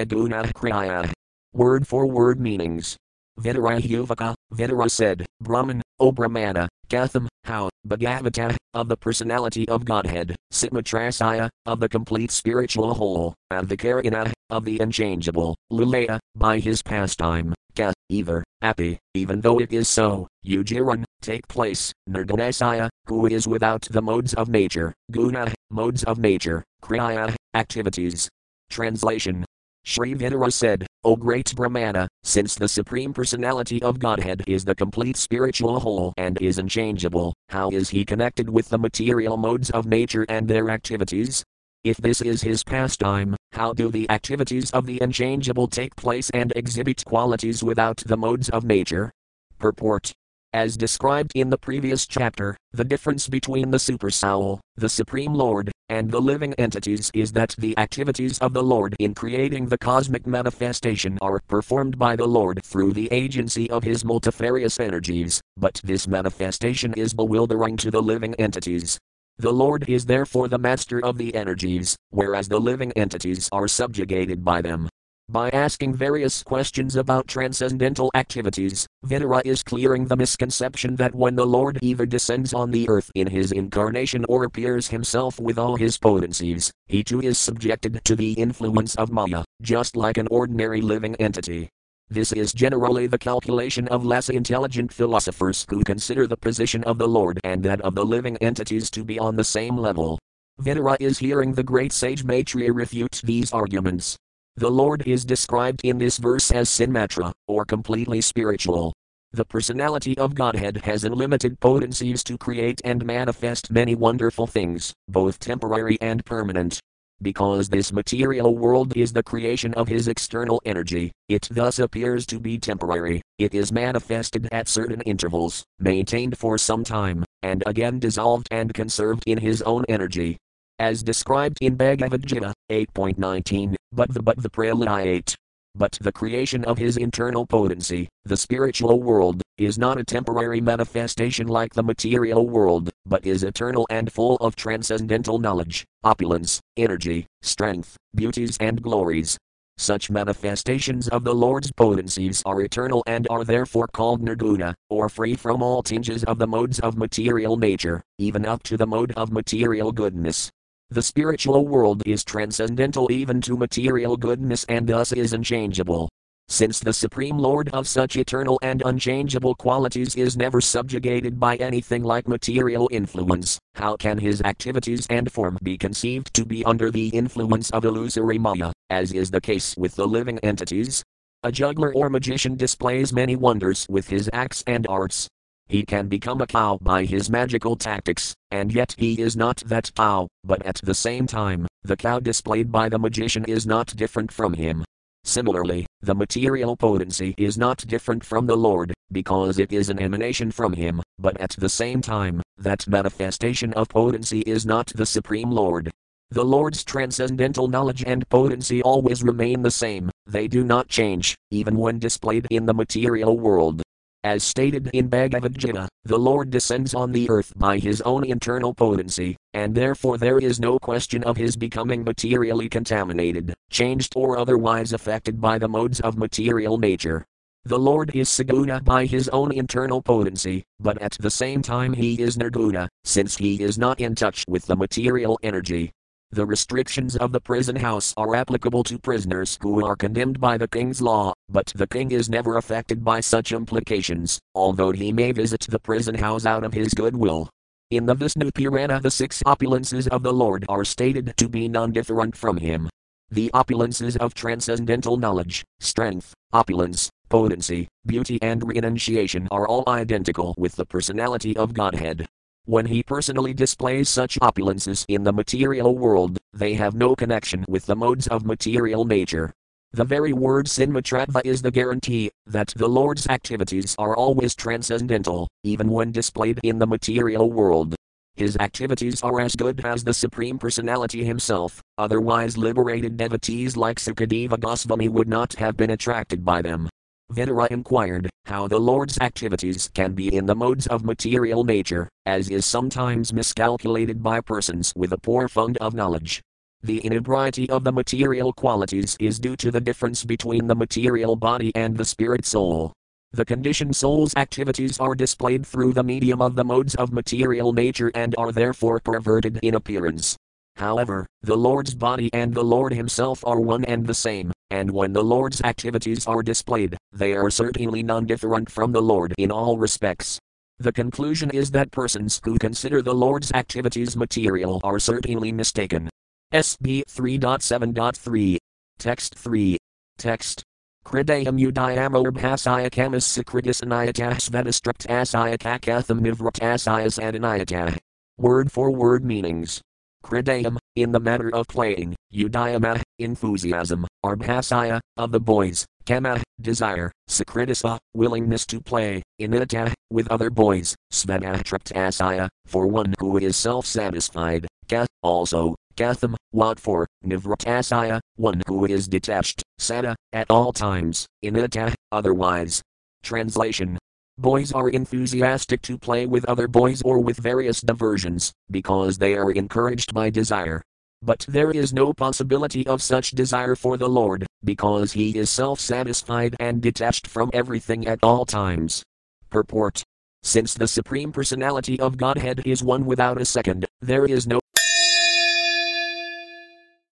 Guna Kriya. Word for word meanings. Vidura Yuvaka, Vidura said, Brahman, O Brahmana, Gatham, how, Bhagavata, of the personality of Godhead, Sitmatrasaya, of the complete spiritual whole, Advikarina, of the unchangeable, Lulaya, by his pastime, Ka, either, Api, even though it is so, Ujiran, take place, Nirgunasaya, who is without the modes of nature, Guna, modes of nature, Kriya, activities. Translation Sri Vidura said, O great Brahmana, since the Supreme Personality of Godhead is the complete spiritual whole and is unchangeable, how is he connected with the material modes of nature and their activities? If this is his pastime, how do the activities of the unchangeable take place and exhibit qualities without the modes of nature? Purport as described in the previous chapter, the difference between the supersoul, the Supreme Lord, and the living entities is that the activities of the Lord in creating the cosmic manifestation are performed by the Lord through the agency of his multifarious energies, but this manifestation is bewildering to the living entities. The Lord is therefore the master of the energies, whereas the living entities are subjugated by them. By asking various questions about transcendental activities, Vidura is clearing the misconception that when the Lord either descends on the earth in his incarnation or appears himself with all his potencies, he too is subjected to the influence of Maya, just like an ordinary living entity. This is generally the calculation of less intelligent philosophers who consider the position of the Lord and that of the living entities to be on the same level. Vidura is hearing the great sage Maitreya refute these arguments. The Lord is described in this verse as Sinmatra, or completely spiritual. The personality of Godhead has unlimited potencies to create and manifest many wonderful things, both temporary and permanent. Because this material world is the creation of his external energy, it thus appears to be temporary, it is manifested at certain intervals, maintained for some time, and again dissolved and conserved in his own energy as described in Bhagavad Gita 8.19, but the but the pralayate. But the creation of his internal potency, the spiritual world, is not a temporary manifestation like the material world, but is eternal and full of transcendental knowledge, opulence, energy, strength, beauties, and glories. Such manifestations of the Lord's potencies are eternal and are therefore called nirguna, or free from all tinges of the modes of material nature, even up to the mode of material goodness. The spiritual world is transcendental even to material goodness and thus is unchangeable. Since the Supreme Lord of such eternal and unchangeable qualities is never subjugated by anything like material influence, how can his activities and form be conceived to be under the influence of illusory Maya, as is the case with the living entities? A juggler or magician displays many wonders with his acts and arts, he can become a cow by his magical tactics, and yet he is not that cow, but at the same time, the cow displayed by the magician is not different from him. Similarly, the material potency is not different from the Lord, because it is an emanation from him, but at the same time, that manifestation of potency is not the Supreme Lord. The Lord's transcendental knowledge and potency always remain the same, they do not change, even when displayed in the material world. As stated in Bhagavad Gita, the Lord descends on the earth by his own internal potency, and therefore there is no question of his becoming materially contaminated, changed, or otherwise affected by the modes of material nature. The Lord is Saguna by his own internal potency, but at the same time he is Nirguna, since he is not in touch with the material energy, the restrictions of the prison house are applicable to prisoners who are condemned by the king's law, but the king is never affected by such implications, although he may visit the prison house out of his goodwill. In the Vishnu Purana, the six opulences of the Lord are stated to be none different from him. The opulences of transcendental knowledge, strength, opulence, potency, beauty, and renunciation are all identical with the personality of Godhead. When he personally displays such opulences in the material world, they have no connection with the modes of material nature. The very word sinmatratva is the guarantee that the Lord's activities are always transcendental, even when displayed in the material world. His activities are as good as the Supreme Personality himself, otherwise, liberated devotees like Sukadeva Goswami would not have been attracted by them. Vidura inquired how the Lord's activities can be in the modes of material nature, as is sometimes miscalculated by persons with a poor fund of knowledge. The inebriety of the material qualities is due to the difference between the material body and the spirit soul. The conditioned soul's activities are displayed through the medium of the modes of material nature and are therefore perverted in appearance. However, the Lord's body and the Lord Himself are one and the same, and when the Lord's activities are displayed, they are certainly non different from the Lord in all respects. The conclusion is that persons who consider the Lord's activities material are certainly mistaken. SB 3.7.3. Text 3. Text. Kridayam udayamobhasaya kamas sakritis anayatas vedistraptasaya kakatham nivratasayas adanayata. Word for word meanings. Kridayam, in the matter of playing, udayama, enthusiasm, arbhasaya, of the boys, kama, desire, sakritisa, willingness to play, inita, with other boys, svadatraptasaya, for one who is self satisfied, ka, also, katham, what for, nivratasaya, one who is detached, sada, at all times, inita, otherwise. Translation Boys are enthusiastic to play with other boys or with various diversions, because they are encouraged by desire. But there is no possibility of such desire for the Lord, because he is self satisfied and detached from everything at all times. Purport Since the Supreme Personality of Godhead is one without a second, there is no